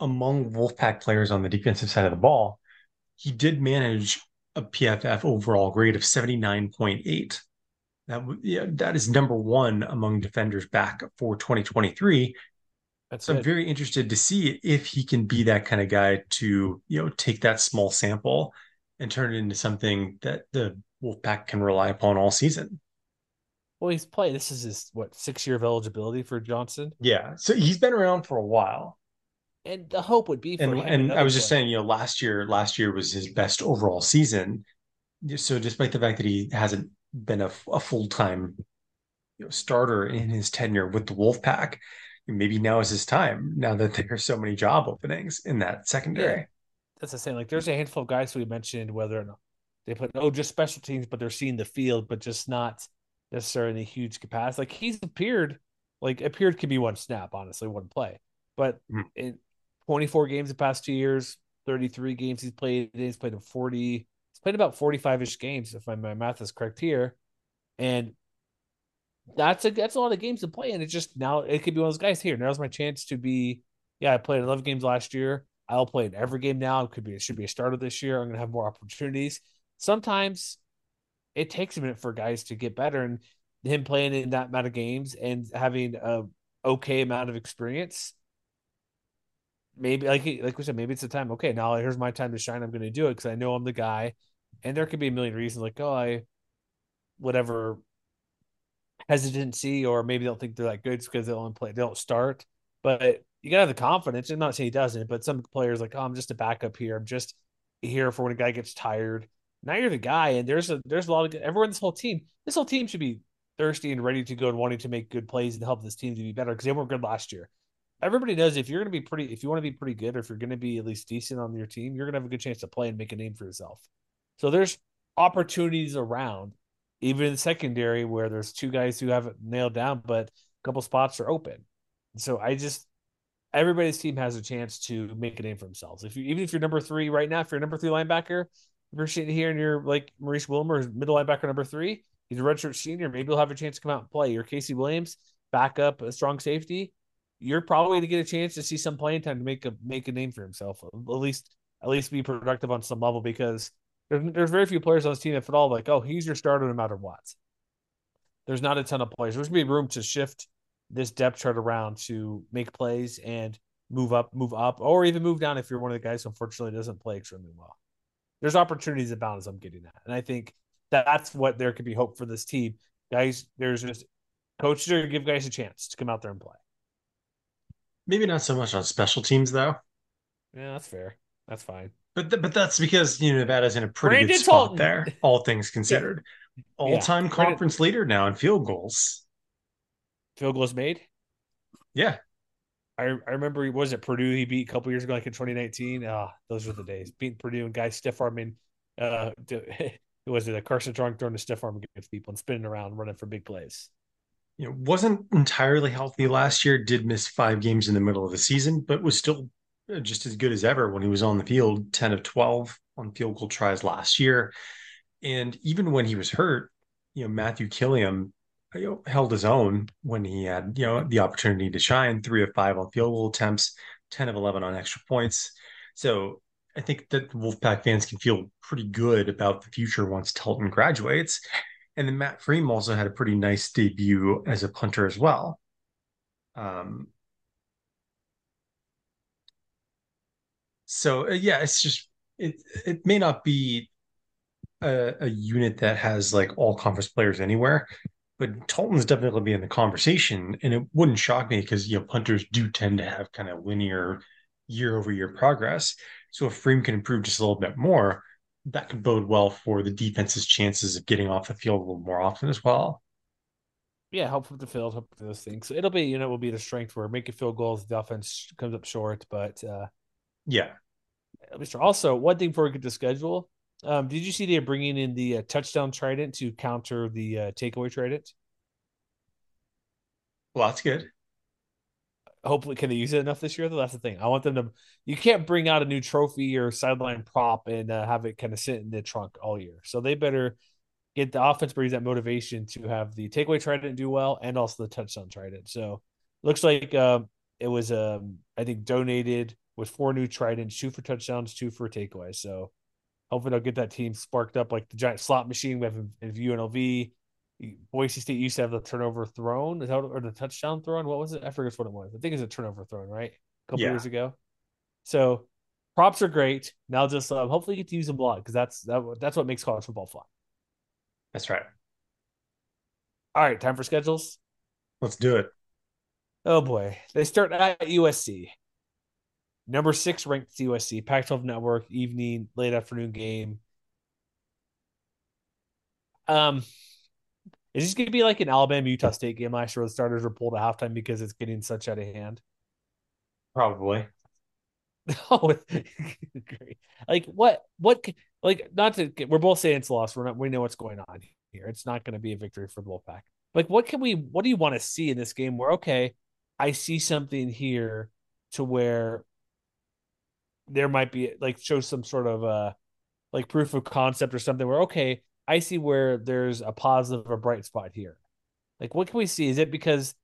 among Wolfpack players on the defensive side of the ball, he did manage a PFF overall grade of 79.8. That yeah, that is number one among defenders back for 2023. That's So I'm very interested to see if he can be that kind of guy to you know take that small sample and turn it into something that the Wolfpack can rely upon all season. Well, he's played. This is his what six year of eligibility for Johnson. Yeah, so he's been around for a while. And the hope would be for and and I was just saying, you know, last year last year was his best overall season. So despite the fact that he hasn't been a, a full time you know, starter in his tenure with the Wolfpack, maybe now is his time. Now that there are so many job openings in that secondary. Yeah, that's the same. Like there's a handful of guys we mentioned whether or not they put oh just special teams, but they're seeing the field, but just not necessarily in a huge capacity. Like he's appeared, like appeared could be one snap, honestly, one play. But mm. in 24 games the past two years, 33 games he's played. He's played in 40. He's played about 45 ish games, if my, my math is correct here. And that's a that's a lot of games to play. And it's just now it could be one of those guys here. Now's my chance to be. Yeah, I played 11 games last year. I'll play in every game now. It could be it should be a starter this year. I'm gonna have more opportunities. Sometimes it takes a minute for guys to get better, and him playing in that amount of games and having a okay amount of experience. Maybe like like we said, maybe it's the time. Okay, now here's my time to shine. I'm going to do it because I know I'm the guy. And there could be a million reasons, like oh, I whatever hesitancy, or maybe they'll think they're that good because they don't play, they don't start. But you gotta have the confidence. I'm not saying he doesn't, but some players like, oh, I'm just a backup here. I'm just here for when a guy gets tired. Now you're the guy, and there's a there's a lot of good, everyone. This whole team, this whole team should be thirsty and ready to go and wanting to make good plays and help this team to be better because they weren't good last year. Everybody knows if you're going to be pretty, if you want to be pretty good, or if you're going to be at least decent on your team, you're going to have a good chance to play and make a name for yourself. So there's opportunities around, even in secondary where there's two guys who have it nailed down, but a couple spots are open. So I just everybody's team has a chance to make a name for themselves. If you even if you're number three right now, if you're number three linebacker, here and you're like Maurice Wilmer, middle linebacker number three, he's a redshirt senior. Maybe he'll have a chance to come out and play. You're Casey Williams, backup, a strong safety. You're probably going to get a chance to see some playing time to make a make a name for himself. At least at least be productive on some level because there's, there's very few players on this team if at all like oh he's your starter no matter what. There's not a ton of players. There's going to be room to shift this depth chart around to make plays and move up, move up, or even move down if you're one of the guys who unfortunately doesn't play extremely well. There's opportunities abound as I'm getting that, And I think that's what there could be hope for this team. Guys, there's just coaches are give guys a chance to come out there and play. Maybe not so much on special teams though. Yeah, that's fair. That's fine. But th- but that's because you know Nevada's in a pretty Brandon good spot there, all things considered. All time yeah. conference Brandon... leader now in field goals. Field goals made. Yeah, I, I remember was it Purdue he beat a couple years ago, like in 2019. Ah, those were the days. Beating Purdue and guys stiff arming. Uh, <laughs> was it a Carson Strong throwing a stiff arm against people and spinning around, running for big plays. You know, wasn't entirely healthy last year. Did miss five games in the middle of the season, but was still uh, just as good as ever when he was on the field. Ten of twelve on field goal tries last year, and even when he was hurt, you know Matthew Killiam you know, held his own when he had you know the opportunity to shine. Three of five on field goal attempts, ten of eleven on extra points. So I think that Wolfpack fans can feel pretty good about the future once Talton graduates. And then Matt Freem also had a pretty nice debut as a punter as well. Um, so uh, yeah, it's just it it may not be a, a unit that has like all conference players anywhere, but Talton's definitely be in the conversation, and it wouldn't shock me because you know punters do tend to have kind of linear year over year progress. So if Freem can improve just a little bit more, that could bode well for the defense's chances of getting off the field a little more often as well. Yeah, help with the field, help with those things. So it'll be, you know, it will be the strength where making field goals, the offense comes up short, but uh yeah. Also, one thing before we get to schedule, um, did you see they're bringing in the uh, touchdown trident to counter the uh, takeaway trident? Well, that's good. Hopefully, can they use it enough this year? Though that's the thing. I want them to. You can't bring out a new trophy or sideline prop and uh, have it kind of sit in the trunk all year. So they better get the offense brings that motivation to have the takeaway trident do well and also the touchdown trident. So looks like um, it was um, I think donated with four new tridents, two for touchdowns, two for takeaways. So Hopefully, they'll get that team sparked up like the giant slot machine we have in, in UNLV. Boise State used to have the turnover thrown or the touchdown thrown. What was it? I forget what it was. I think it's a turnover thrown, right? A couple yeah. years ago. So props are great. Now just uh, hopefully get to use them a lot because that's that, that's what makes college football fun. That's right. All right, time for schedules. Let's do it. Oh boy, they start at USC. Number six ranked USC, Pac-12 Network, evening, late afternoon game. Um, is this going to be like an Alabama Utah State game last year where the starters were pulled at halftime because it's getting such out of hand? Probably. <laughs> Oh, great. Like what? What? Like not to. Get, we're both saying it's lost. We're not. We know what's going on here. It's not going to be a victory for the Wolfpack. Like what can we? What do you want to see in this game? Where okay, I see something here to where there might be like show some sort of uh like proof of concept or something where okay I see where there's a positive or bright spot here. Like, what can we see? Is it because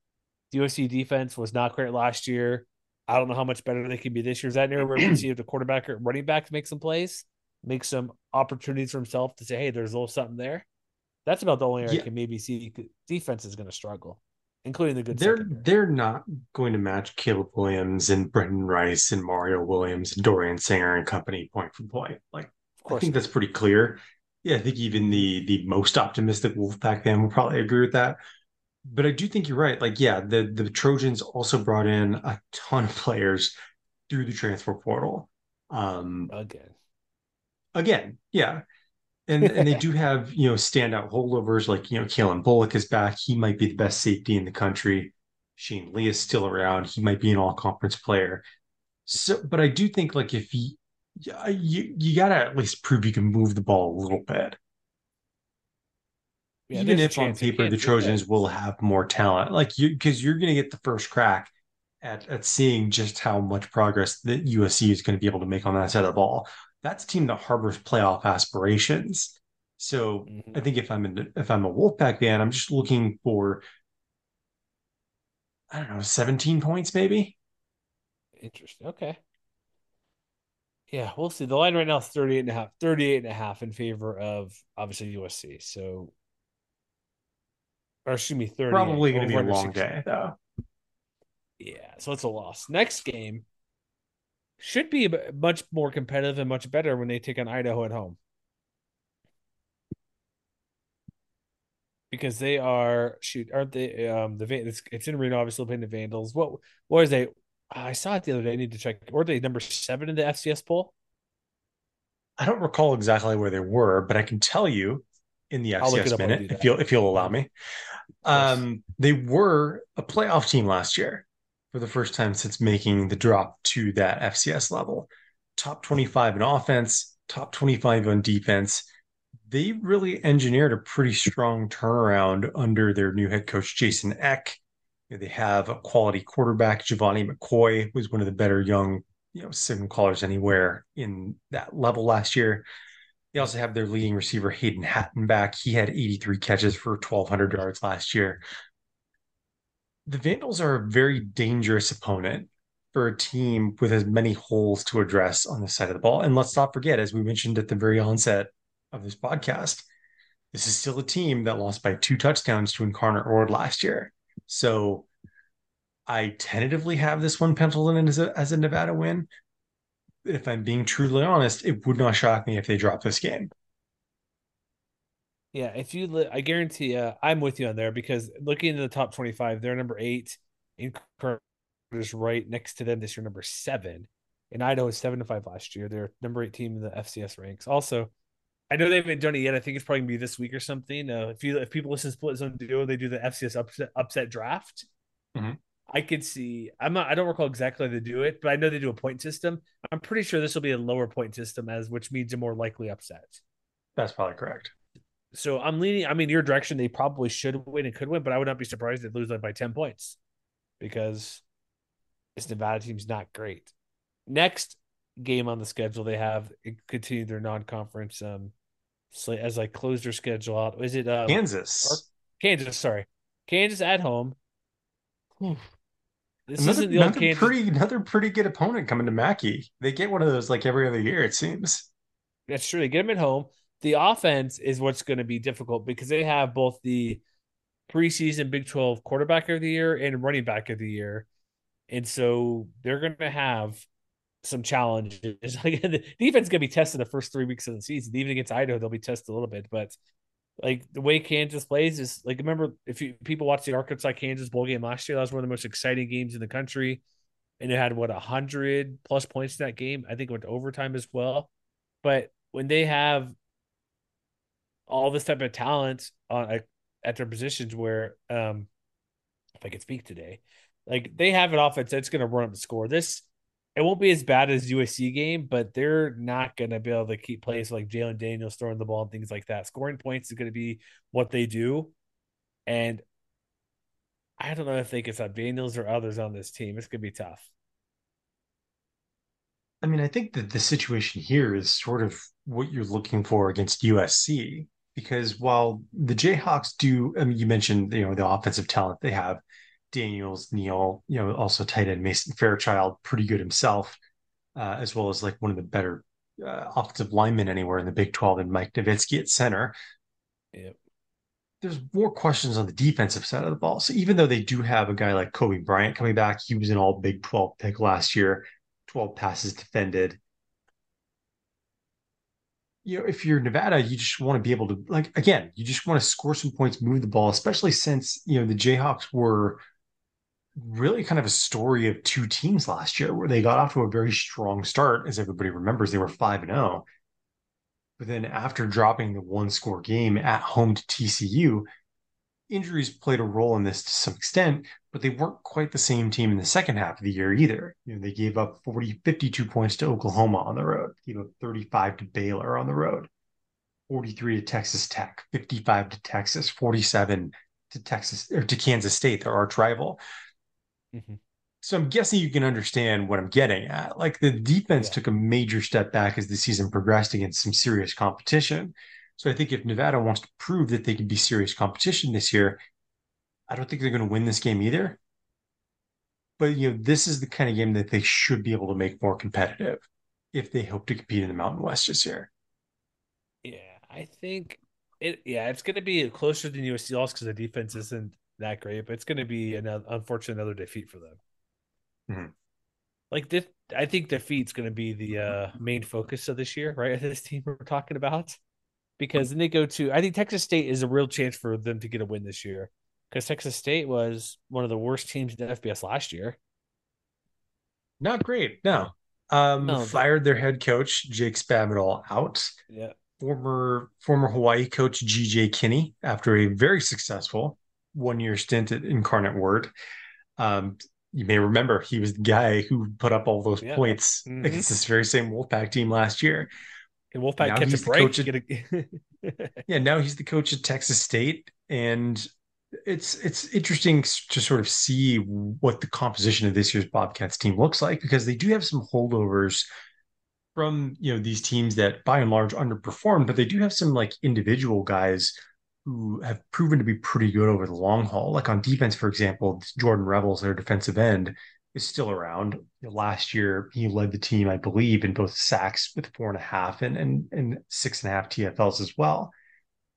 the USC defense was not great last year? I don't know how much better they can be this year. Is that an area where we <clears throat> see if the quarterback or running back make some plays, make some opportunities for himself to say, hey, there's a little something there? That's about the only area yeah. I can maybe see defense is going to struggle, including the good. They're secondary. they're not going to match Caleb Williams and Brenden Rice and Mario Williams and Dorian Singer and company point for point. Like, I think that's pretty clear. Yeah, I think even the the most optimistic wolf Wolfpack fan will probably agree with that. But I do think you're right. Like, yeah, the the Trojans also brought in a ton of players through the transfer portal. Um, again, again, yeah, and and they do <laughs> have you know standout holdovers like you know Calen Bullock is back. He might be the best safety in the country. Shane Lee is still around. He might be an all conference player. So, but I do think like if he you you got to at least prove you can move the ball a little bit. Yeah, Even if on paper the Trojans will have more talent, like you, because you're going to get the first crack at at seeing just how much progress that USC is going to be able to make on that side of the ball. That's a team that harbors playoff aspirations. So mm-hmm. I think if I'm in, if I'm a Wolfpack fan, I'm just looking for I don't know, 17 points maybe. Interesting. Okay. Yeah, we'll see. The line right now is 38 and a half, 38 and a half in favor of obviously USC. So, or excuse me, 30. Probably going to be a long 60. day, though. Yeah, so it's a loss. Next game should be much more competitive and much better when they take on Idaho at home. Because they are shoot, aren't they? Um, the it's, it's in Reno, obviously playing the Vandals. What what is they? I saw it the other day. I need to check. Were they number seven in the FCS poll? I don't recall exactly where they were, but I can tell you in the FCS minute if you'll if you'll allow me. Um, they were a playoff team last year for the first time since making the drop to that FCS level. Top 25 in offense, top 25 on defense. They really engineered a pretty strong turnaround under their new head coach, Jason Eck. They have a quality quarterback. Gevani McCoy was one of the better young, you know, signal callers anywhere in that level last year. They also have their leading receiver Hayden Hatten back. He had 83 catches for 1,200 yards last year. The Vandals are a very dangerous opponent for a team with as many holes to address on the side of the ball. And let's not forget, as we mentioned at the very onset of this podcast, this is still a team that lost by two touchdowns to Incarnate Word last year. So I tentatively have this one penciled in as a, as a Nevada win. If I'm being truly honest, it would not shock me if they drop this game. Yeah, if you, li- I guarantee, uh, I'm with you on there because looking in the top 25, they're number eight. Incarnate is right next to them this year, number seven. And Idaho was seven to five last year. They're number eight team in the FCS ranks. Also, I know they haven't done it yet. I think it's probably gonna be this week or something. Uh, if you if people listen to Split Zone Duo, they do the FCS upset upset draft. Mm-hmm. I could see. I'm not. I don't recall exactly how they do it, but I know they do a point system. I'm pretty sure this will be a lower point system, as which means a more likely upset. That's probably correct. So I'm leaning. I mean, your direction. They probably should win and could win, but I would not be surprised if they lose like by ten points, because this Nevada team's not great. Next, game on the schedule they have continue their non-conference um slate as I close their schedule out. Is it uh, Kansas? Kansas, sorry, Kansas at home. This another, isn't the another Kansas. pretty another pretty good opponent coming to Mackay. They get one of those like every other year. It seems. That's true. They get them at home. The offense is what's going to be difficult because they have both the preseason Big Twelve quarterback of the year and running back of the year, and so they're going to have some challenges. <laughs> Like the defense gonna be tested the first three weeks of the season. Even against Idaho, they'll be tested a little bit, but like the way Kansas plays is like remember if you people watch the Arkansas Kansas bowl game last year, that was one of the most exciting games in the country. And it had what a hundred plus points in that game. I think it went to overtime as well. But when they have all this type of talent on at their positions where um if I could speak today, like they have an offense that's gonna run up the score. This it won't be as bad as USC game, but they're not going to be able to keep plays like Jalon Daniels throwing the ball and things like that. Scoring points is going to be what they do. And I don't know if they can stop Daniels or others on this team. It's going to be tough. I mean, I think that the situation here is sort of what you're looking for against USC because while the Jayhawks do, I mean, you mentioned, you know, the offensive talent they have, Daniels, Neal, you know, also tight end Mason Fairchild, pretty good himself, uh, as well as like one of the better uh, offensive linemen anywhere in the Big 12 and Mike Novitsky at center. Yep. There's more questions on the defensive side of the ball. So even though they do have a guy like Cobee Bryant coming back, he was an all Big 12 pick last year, 12 passes defended. You know, if you're Nevada, you just want to be able to, like, again, you just want to score some points, move the ball, especially since, you know, the Jayhawks were really kind of a story of two teams last year where they got off to a very strong start. As everybody remembers, they were 5 and 0. But then after dropping the one score game at home to TCU, injuries played a role in this to some extent, but they weren't quite the same team in the second half of the year either. You know, they gave up 40, 52 points to Oklahoma on the road, gave up 35 to Baylor on the road, 43 to Texas Tech, 55 to Texas, 47 to Texas or to Kansas State, their arch rival. Mm-hmm. So I'm guessing you can understand what I'm getting at. Like the defense yeah. took a major step back as the season progressed against some serious competition. So I think if Nevada wants to prove that they can be serious competition this year, I don't think they're going to win this game either. But you know, this is the kind of game that they should be able to make more competitive if they hope to compete in the Mountain West this year. Yeah, I think it. Yeah, it's going to be closer than USC lost because the defense isn't that great, but it's going to be an unfortunate another defeat for them. Mm-hmm. Like this, I think defeat's going to be the uh, main focus of this year, right? <laughs> This team we're talking about, because then they go to. I think Texas State is a real chance for them to get a win this year, because Texas State was one of the worst teams in FBS last year. Not great, no. Um, no, fired their head coach Jake Spavital out. Yeah. Former former Hawaii coach GJ Kinne after a very successful one year stint at Incarnate Word. Um, you may remember he was the guy who put up all those yeah. points mm-hmm. against this very same Wolfpack team last year. And Wolfpack now catch a break. At, a... <laughs> <laughs> yeah, now he's the coach at Texas State, and it's it's interesting to sort of see what the composition of this year's Bobcats team looks like because they do have some holdovers from you know these teams that by and large underperformed, but they do have some like individual guys who have proven to be pretty good over the long haul. Like on defense, for example, Jordan Revels, their defensive end, is still around. Last year, he led the team, I believe, in both sacks with four and a half and and, and six and a half TFLs as well.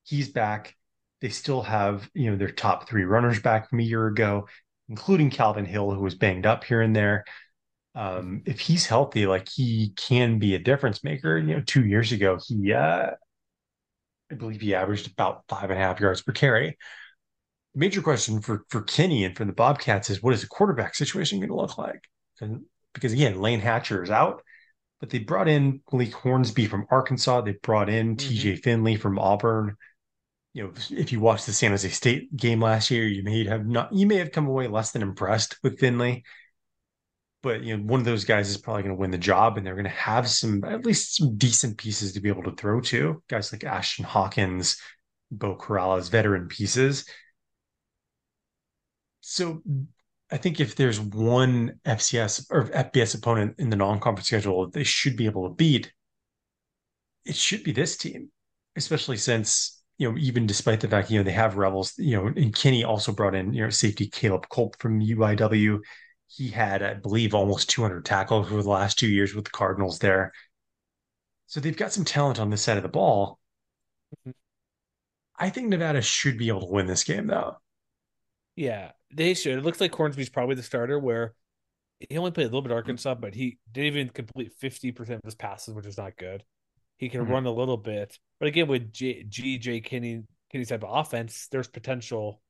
He's back. They still have, you know, their top three runners back from a year ago, including Calvin Hill, who was banged up here and there. Um, if he's healthy, like he can be a difference maker. You know, two years ago, he uh, I believe he averaged about five and a half yards per carry. Major question for for Kinne and for the Bobcats is what is the quarterback situation going to look like? And because again, Layne Hatcher is out, but they brought in Malik Hornsby from Arkansas. They brought in mm-hmm. TJ Finley from Auburn. You know, if you watched the San Jose State game last year, you may have not you may have come away less than impressed with Finley but you know one of those guys is probably going to win the job and they're going to have some at least some decent pieces to be able to throw to. Guys like ashton hawkins beau corrales veteran pieces. So i think if there's one fcs or fbs opponent in the non-conference schedule they should be able to beat it should be this team especially since you know even despite the fact you know they have Revels you know and Kinne also brought in you know safety caleb culp from uiw he had, I believe, almost 200 tackles over the last two years with the Cardinals there. So they've got some talent on this side of the ball. Mm-hmm. I think Nevada should be able to win this game, though. Yeah, they should. It looks like Hornsby's probably the starter, where he only played a little bit Arkansas, but he didn't even complete 50% of his passes, which is not good. He can mm-hmm. run a little bit. But again, with G.J. Kinne Kinne's type of offense, there's potential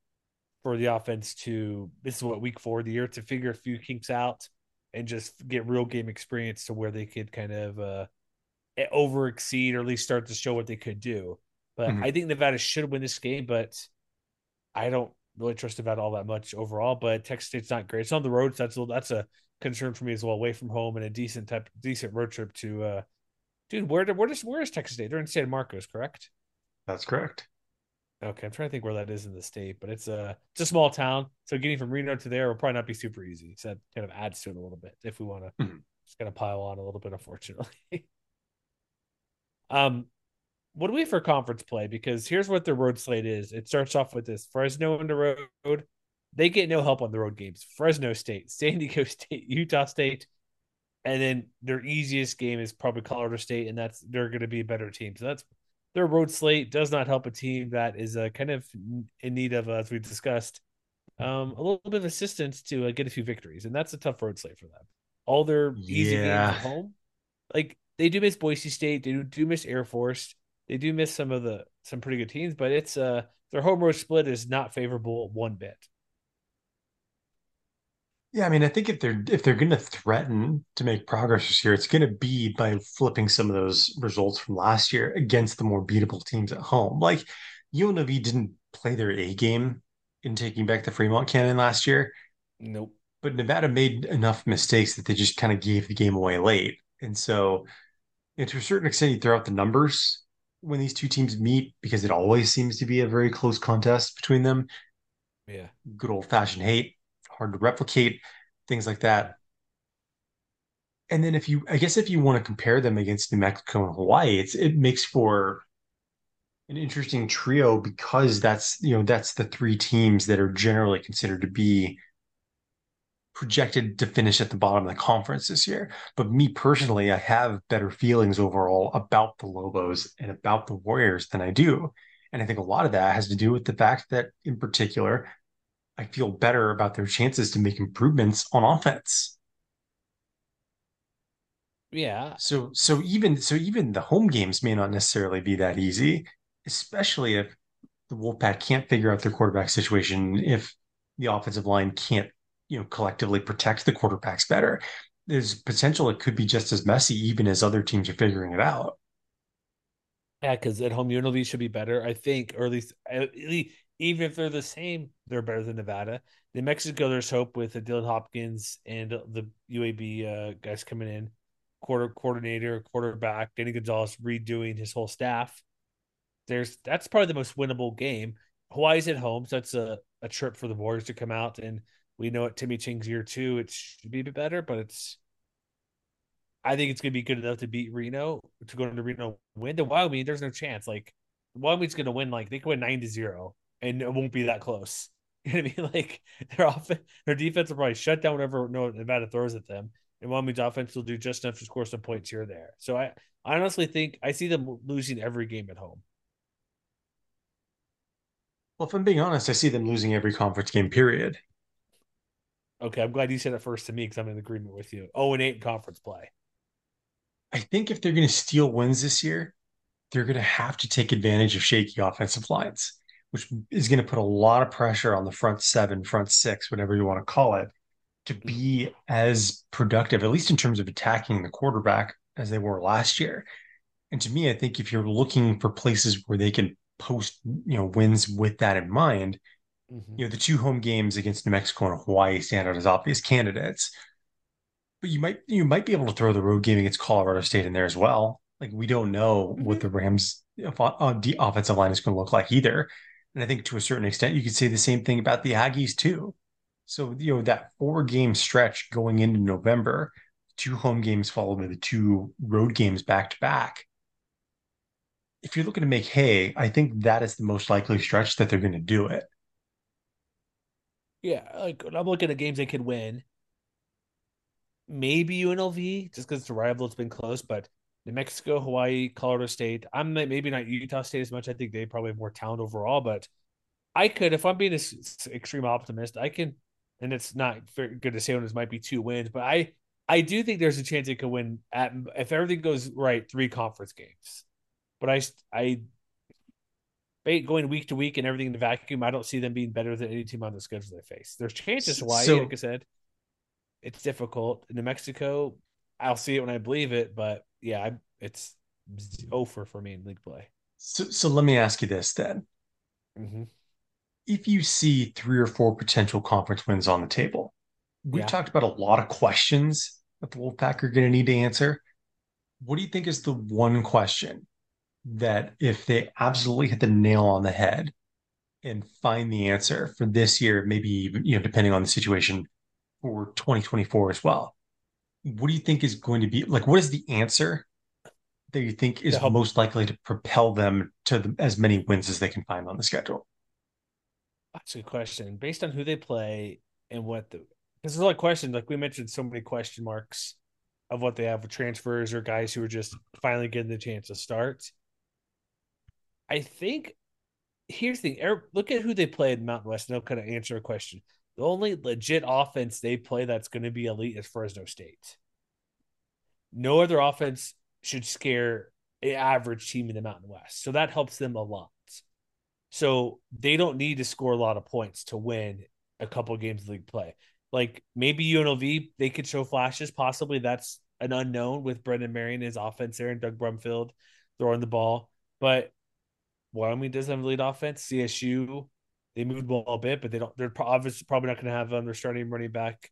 for the offense to this is what week four of the year to figure a few kinks out and just get real game experience to where they could kind of uh over exceed or at least start to show what they could do. But mm-hmm. I think Nevada should win this game, but I don't really trust Nevada all that much overall. But Texas State's not great. It's on the road, so that's a, that's a concern for me as well. Away from home and a decent type, decent road trip to, uh, dude. Where where does where is Texas State? They're in San Marcos, correct? That's correct. Okay, I'm trying to think where that is in the state, but it's a it's a small town, so getting from Reno to there will probably not be super easy. So that kind of adds to it a little bit if we want to mm-hmm. just kind of pile on a little bit, unfortunately. <laughs> um, what do we have for conference play? Because here's what the road slate is. It starts off with this Fresno on the road. They get no help on the road games. Fresno State, <laughs> San Diego State, Utah State, and then their easiest game is probably Colorado State, and that's they're going to be a better team. So that's their road slate does not help a team that is uh, kind of in need of, uh, as we discussed, um, a little bit of assistance to uh, get a few victories, and that's a tough road slate for them. All their easy yeah. games at home, like they do miss Boise State, they do, do miss Air Force, they do miss some of the some pretty good teams, but it's uh their home road split is not favorable one bit. Yeah, I mean, I think if they're if they're going to threaten to make progress this year, it's going to be by flipping some of those results from last year against the more beatable teams at home. Like UNLV didn't play their A game in taking back the Fremont Cannon last year. Nope. But Nevada made enough mistakes that they just kind of gave the game away late, and so know, to a certain extent, you throw out the numbers when these two teams meet because it always seems to be a very close contest between them. Yeah, good old fashioned hate hard to replicate, things like that. And then if you, I guess, if you want to compare them against New Mexico and Hawaii, it's it makes for an interesting trio because that's you know that's the three teams that are generally considered to be projected to finish at the bottom of the conference this year. But me personally, I have better feelings overall about the Lobos and about the Warriors than I do. And I think a lot of that has to do with the fact that, in particular, I feel better about their chances to make improvements on offense. Yeah. So so even so even the home games may not necessarily be that easy, especially if the Wolfpack can't figure out their quarterback situation, if the offensive line can't, you know, collectively protect the quarterbacks better. There's potential it could be just as messy even as other teams are figuring it out. Yeah, because at home UNLV should be better, I think, or at least, at least even if they're the same, they're better than Nevada. New Mexico, there's hope with Dylan Hopkins and the UAB uh, guys coming in, quarter coordinator, quarterback, Danny Gonzales redoing his whole staff. There's that's probably the most winnable game. Hawaii's at home, so that's a, a trip for the Warriors to come out. And we know at Timmy Chang's year two, it should be a bit better, but it's I think it's gonna be good enough to beat Reno to go into Reno win. The Wyoming, there's no chance. Like Wyoming's gonna win like they could win nine to zero and it won't be that close. <laughs> You know what I mean? Like their offense, their defense will probably shut down whatever Nevada throws at them, and Wyoming's offense will do just enough to score some points here or there. So I, I honestly think I see them losing every game at home. Well, if I'm being honest, I see them losing every conference game. Period. Okay, I'm glad you said it first to me because I'm in agreement with you. Oh and eight conference play. I think if they're going to steal wins this year, they're going to have to take advantage of shaky offensive lines which is going to put a lot of pressure on the front seven, front six, whatever you want to call it, to be as productive, at least in terms of attacking the quarterback, as they were last year. And to me, I think if you're looking for places where they can post, you know, wins with that in mind, mm-hmm. you know, the two home games against New Mexico and Hawaii stand out as obvious candidates. But you might you might be able to throw the road game against Colorado State in there as well. Like we don't know mm-hmm. what the Rams uh, the offensive line is going to look like either. And I think to a certain extent, you could say the same thing about the Aggies too. So, you know, that four game stretch going into November, two home games followed by the two road games back to back. If you're looking to make hay, I think that is the most likely stretch that they're going to do it. Yeah, like I'm looking at games they could win. Maybe UNLV, just because the rival, it's been close, but New Mexico, Hawaii, Colorado State. I'm maybe not Utah State as much. I think they probably have more talent overall, but I could, if I'm being an extreme optimist, I can, and it's not very good to say when this might be two wins, but I, I do think there's a chance it could win at if everything goes right, three conference games. But I, I, going week to week and everything in the vacuum, I don't see them being better than any team on the schedule they face. There's chances Hawaii, so, like I said, it's difficult. New Mexico, I'll see it when I believe it, but yeah, it's over for me in league play. So, so let me ask you this then: mm-hmm. if you see three or four potential conference wins on the table, we've yeah. talked about a lot of questions that the Wolfpack are going to need to answer. What do you think is the one question that if they absolutely hit the nail on the head and find the answer for this year, maybe even, you know, depending on the situation for 2024 as well, what do you think is going to be like? What is the answer that you think is most likely to propel them to the, as many wins as they can find on the schedule? That's a good question. Based on who they play and what the, because there's a lot of questions. Like we mentioned, so many question marks of what they have with transfers or guys who are just finally getting the chance to start. I think here's the thing. Look at who they play in Mountain West, and they'll kind of answer a question. The only legit offense they play that's going to be elite is Fresno State. No other offense should scare an average team in the Mountain West. So that helps them a lot. So they don't need to score a lot of points to win a couple games of league play. Like maybe UNLV, they could show flashes. Possibly that's an unknown with Brennan Marion, his offense there, and Doug Brumfield throwing the ball. But Wyoming doesn't have lead offense. CSU, they moved ball a bit, but they don't. They're obviously probably not going to have um, their starting running back,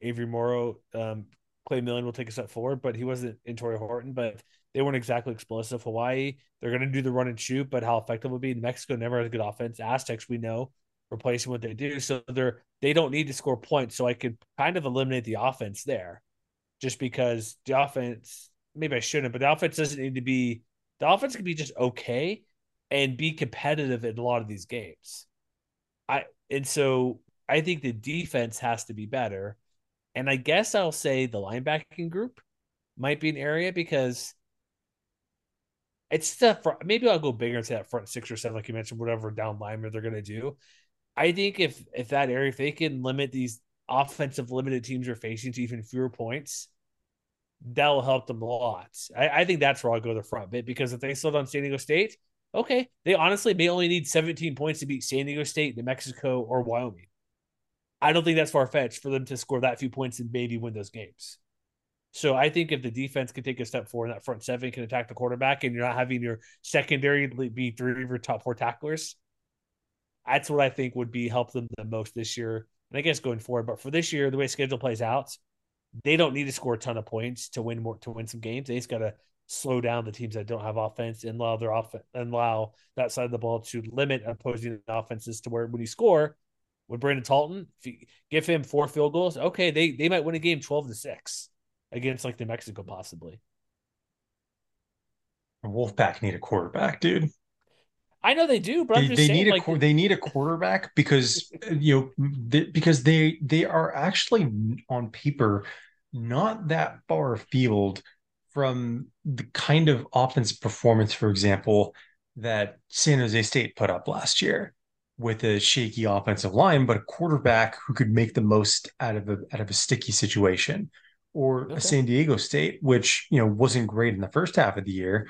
Avery Morrow. Um, Clay Millen will take a step forward, but he wasn't in Tory Horton. But they weren't exactly explosive. Hawaii, they're going to do the run and shoot, but how effective will be? Mexico never has a good offense. Aztecs, we know, replacing what they do, so they're they don't need to score points. So I could kind of eliminate the offense there, just because the offense. Maybe I shouldn't, but the offense doesn't need to be. The offense can be just okay and be competitive in a lot of these games. And so I think the defense has to be better. And I guess I'll say the linebacking group might be an area because it's the front, maybe I'll go bigger say that front six or seven, like you mentioned, whatever down lineman they're gonna do. I think if if that area, if they can limit these offensive limited teams are facing to even fewer points, that will help them a lot. I, I think that's where I'll go the front bit because if they slow down San Diego State, okay, they honestly may only need 17 points to beat San Diego State, New Mexico, or Wyoming. I don't think that's far fetched for them to score that few points and maybe win those games. So I think if the defense can take a step forward, that front seven can attack the quarterback, and you're not having your secondary be three of your top four tacklers, that's what I think would be help them the most this year. And I guess going forward, but for this year, the way schedule plays out, they don't need to score a ton of points to win more to win some games. They just got to slow down the teams that don't have offense and allow their offense and allow that side of the ball to limit opposing offenses to where when you score with Brandon Talton, if you give him four field goals, okay, they they might win a game twelve to six against like New Mexico possibly. Wolfpack need a quarterback, dude. I know they do, but they, they saying, need like, a they need a quarterback because <laughs> you know they, because they they are actually on paper not that far afield from the kind of offensive performance, for example, that San Jose State put up last year with a shaky offensive line, but a quarterback who could make the most out of a out of a sticky situation, or okay. a San Diego State, which you know wasn't great in the first half of the year,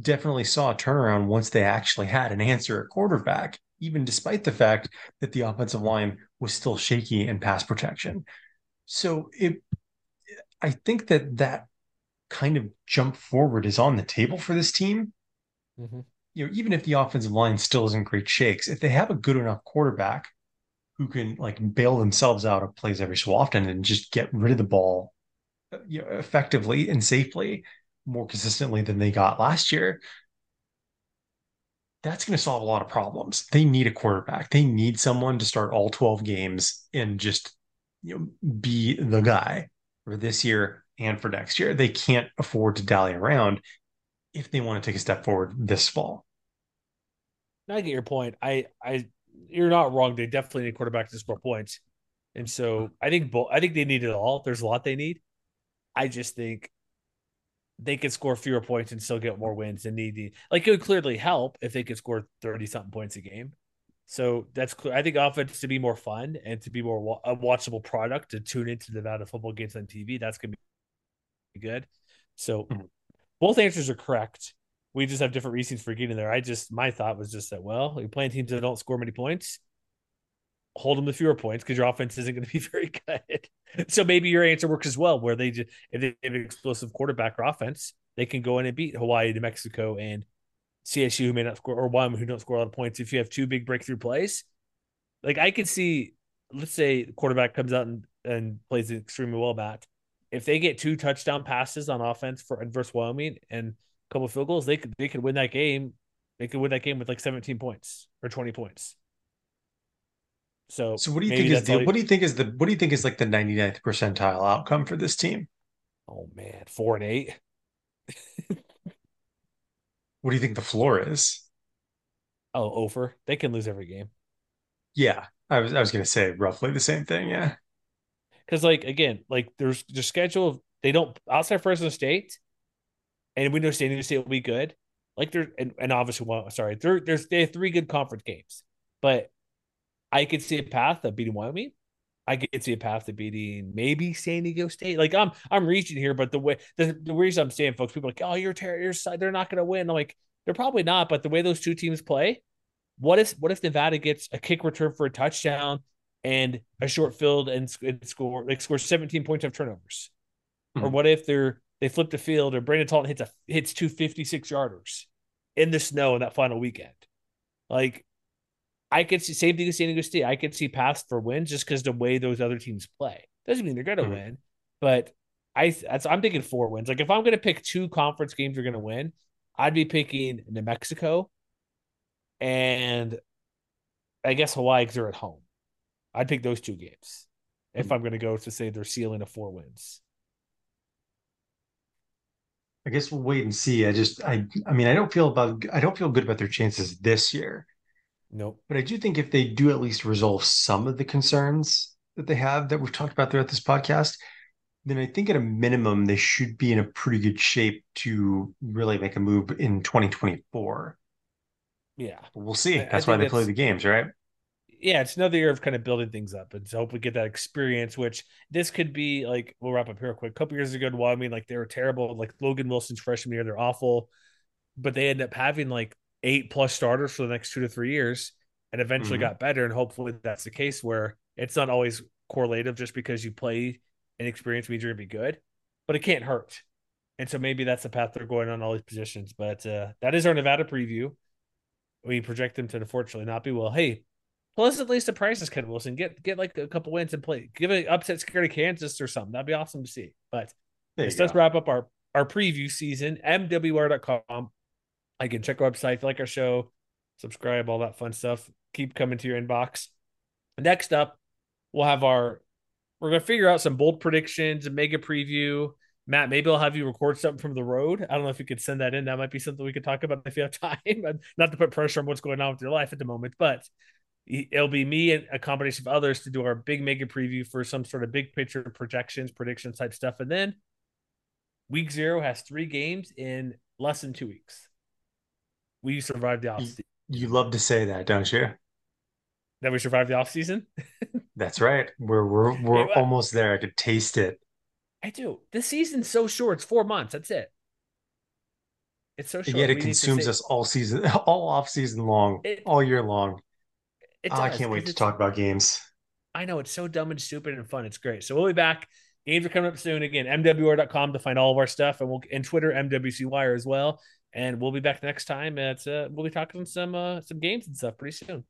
definitely saw a turnaround once they actually had an answer at quarterback, even despite the fact that the offensive line was still shaky in pass protection. So it, I think that that kind of jump forward is on the table for this team. Mm-hmm. You know, even if the offensive line still isn't great shakes, if they have a good enough quarterback who can like bail themselves out of plays every so often and just get rid of the ball uh, you know, effectively and safely more consistently than they got last year, that's going to solve a lot of problems. They need a quarterback. They need someone to start all 12 games and just you know be the guy for this year and for next year. They can't afford to dally around if they want to take a step forward this fall. I get your point. I, I, you're not wrong. They definitely need quarterback to score points, and so mm-hmm. I think both. I think they need it all. There's a lot they need. I just think they could score fewer points and still get more wins and need the like it would clearly help if they could score 30 something points a game. So that's clear. I think offense to be more fun and to be more a watchable product to tune into the Nevada football games on TV. That's gonna be good. So mm-hmm. both answers are correct. we just have different reasons for getting there. I just my thought was just that well, you're playing teams that don't score many points, hold them to fewer points because your offense isn't going to be <laughs> very good. so maybe your answer works as well, where they just if they have an explosive quarterback or offense, they can go in and beat Hawaii, New Mexico, and CSU who may not score or Wyoming who don't score a lot of points. If you have two big breakthrough plays, like I could see, let's say quarterback comes out and, and plays extremely well, Matt. If they get two touchdown passes on offense for adverse Wyoming and a couple field goals, they could they could win that game. They could win that game with like 17 points or 20 points. So, so what do you think is the what do you think is the what do you think is like the 99th percentile outcome for this team? Oh man, four and eight. <laughs> what do you think the floor is? Oh, over. They can lose every game. Yeah, I was I was gonna say roughly the same thing. Yeah, because like again, like there's the schedule. They don't outside Fresno State, and we know San Diego State will be good. Like there and, and obviously, well, sorry, there, there's they have three good conference games, but I could see a path of beating Wyoming. I could see a path to beating maybe San Diego State. Like I'm I'm reaching here, but the way the, the reason I'm saying, folks, people like, oh, you're ter- side, they're not going to win. I'm like, they're probably not. But the way those two teams play, what if what if Nevada gets a kick return for a touchdown and a short field and, and score like score 17 points of turnovers? Hmm. Or what if they're they flip the field or Brandon Talton hits a hits two 56 yarders in the snow in that final weekend? Like I could see same thing as San Diego State. I could see paths for wins just because the way those other teams play doesn't mean they're going to mm-hmm. win, but I I'm thinking four wins. Like if I'm going to pick two conference games you're going to win, I'd be picking New Mexico, and I guess Hawaii because they're at home. I'd pick those two games if mm-hmm. I'm going to go to say they're ceiling of four wins. I guess we'll wait and see. I just I I mean I don't feel about I don't feel good about their chances this year. Nope. But I do think if they do at least resolve some of the concerns that they have that we've talked about throughout this podcast, then I think at a minimum they should be in a pretty good shape to really make a move in 2024. Yeah. We'll see. That's why they play the games, right? Yeah, it's another year of kind of building things up and so hope we get that experience, which this could be like we'll wrap up here quick. A couple years ago, I mean, like they were terrible. Like Logan Wilson's freshman year, they're awful. But they end up having like eight plus starters for the next two to three years and eventually mm-hmm. got better. And hopefully that's the case where it's not always correlative just because you play and experience means you're gonna be good, but it can't hurt. And so maybe that's the path they're going on all these positions. But uh, that is our Nevada preview. We project them to unfortunately not be well. Hey, pleasantly surprise us, Ken Wilson. Get get like a couple wins and play. Give an upset scare to Kansas or something. That'd be awesome to see. But this does wrap up our our preview season. MWR.com Again, check our website, if you like our show, subscribe, all that fun stuff. Keep coming to your inbox. Next up, we'll have our we're gonna figure out some bold predictions and mega preview. Matt, maybe I'll have you record something from the road. I don't know if you could send that in. That might be something we could talk about if you have <laughs> time. Not to put pressure on what's going on with your life at the moment, but it'll be me and a combination of others to do our big mega preview for some sort of big picture projections, predictions type stuff. And then week zero has three games in less than two weeks we survived the offseason. You love to say that, don't you? That we survived the off season. <laughs> That's right. We're we're we're almost there. I could taste it. I do. The season's so short. It's four months. That's it. It's so short. And yet it we consumes us all season, <laughs> all off season long, it, all year long. Oh, I can't wait to talk about games. I know it's so dumb and stupid and fun. It's great. So we'll be back. Games are coming up soon. Again, MWR.com to find all of our stuff, and we'll and Twitter MWC Wire as well. And we'll be back next time. At uh, we'll be talking some uh, some games and stuff pretty soon.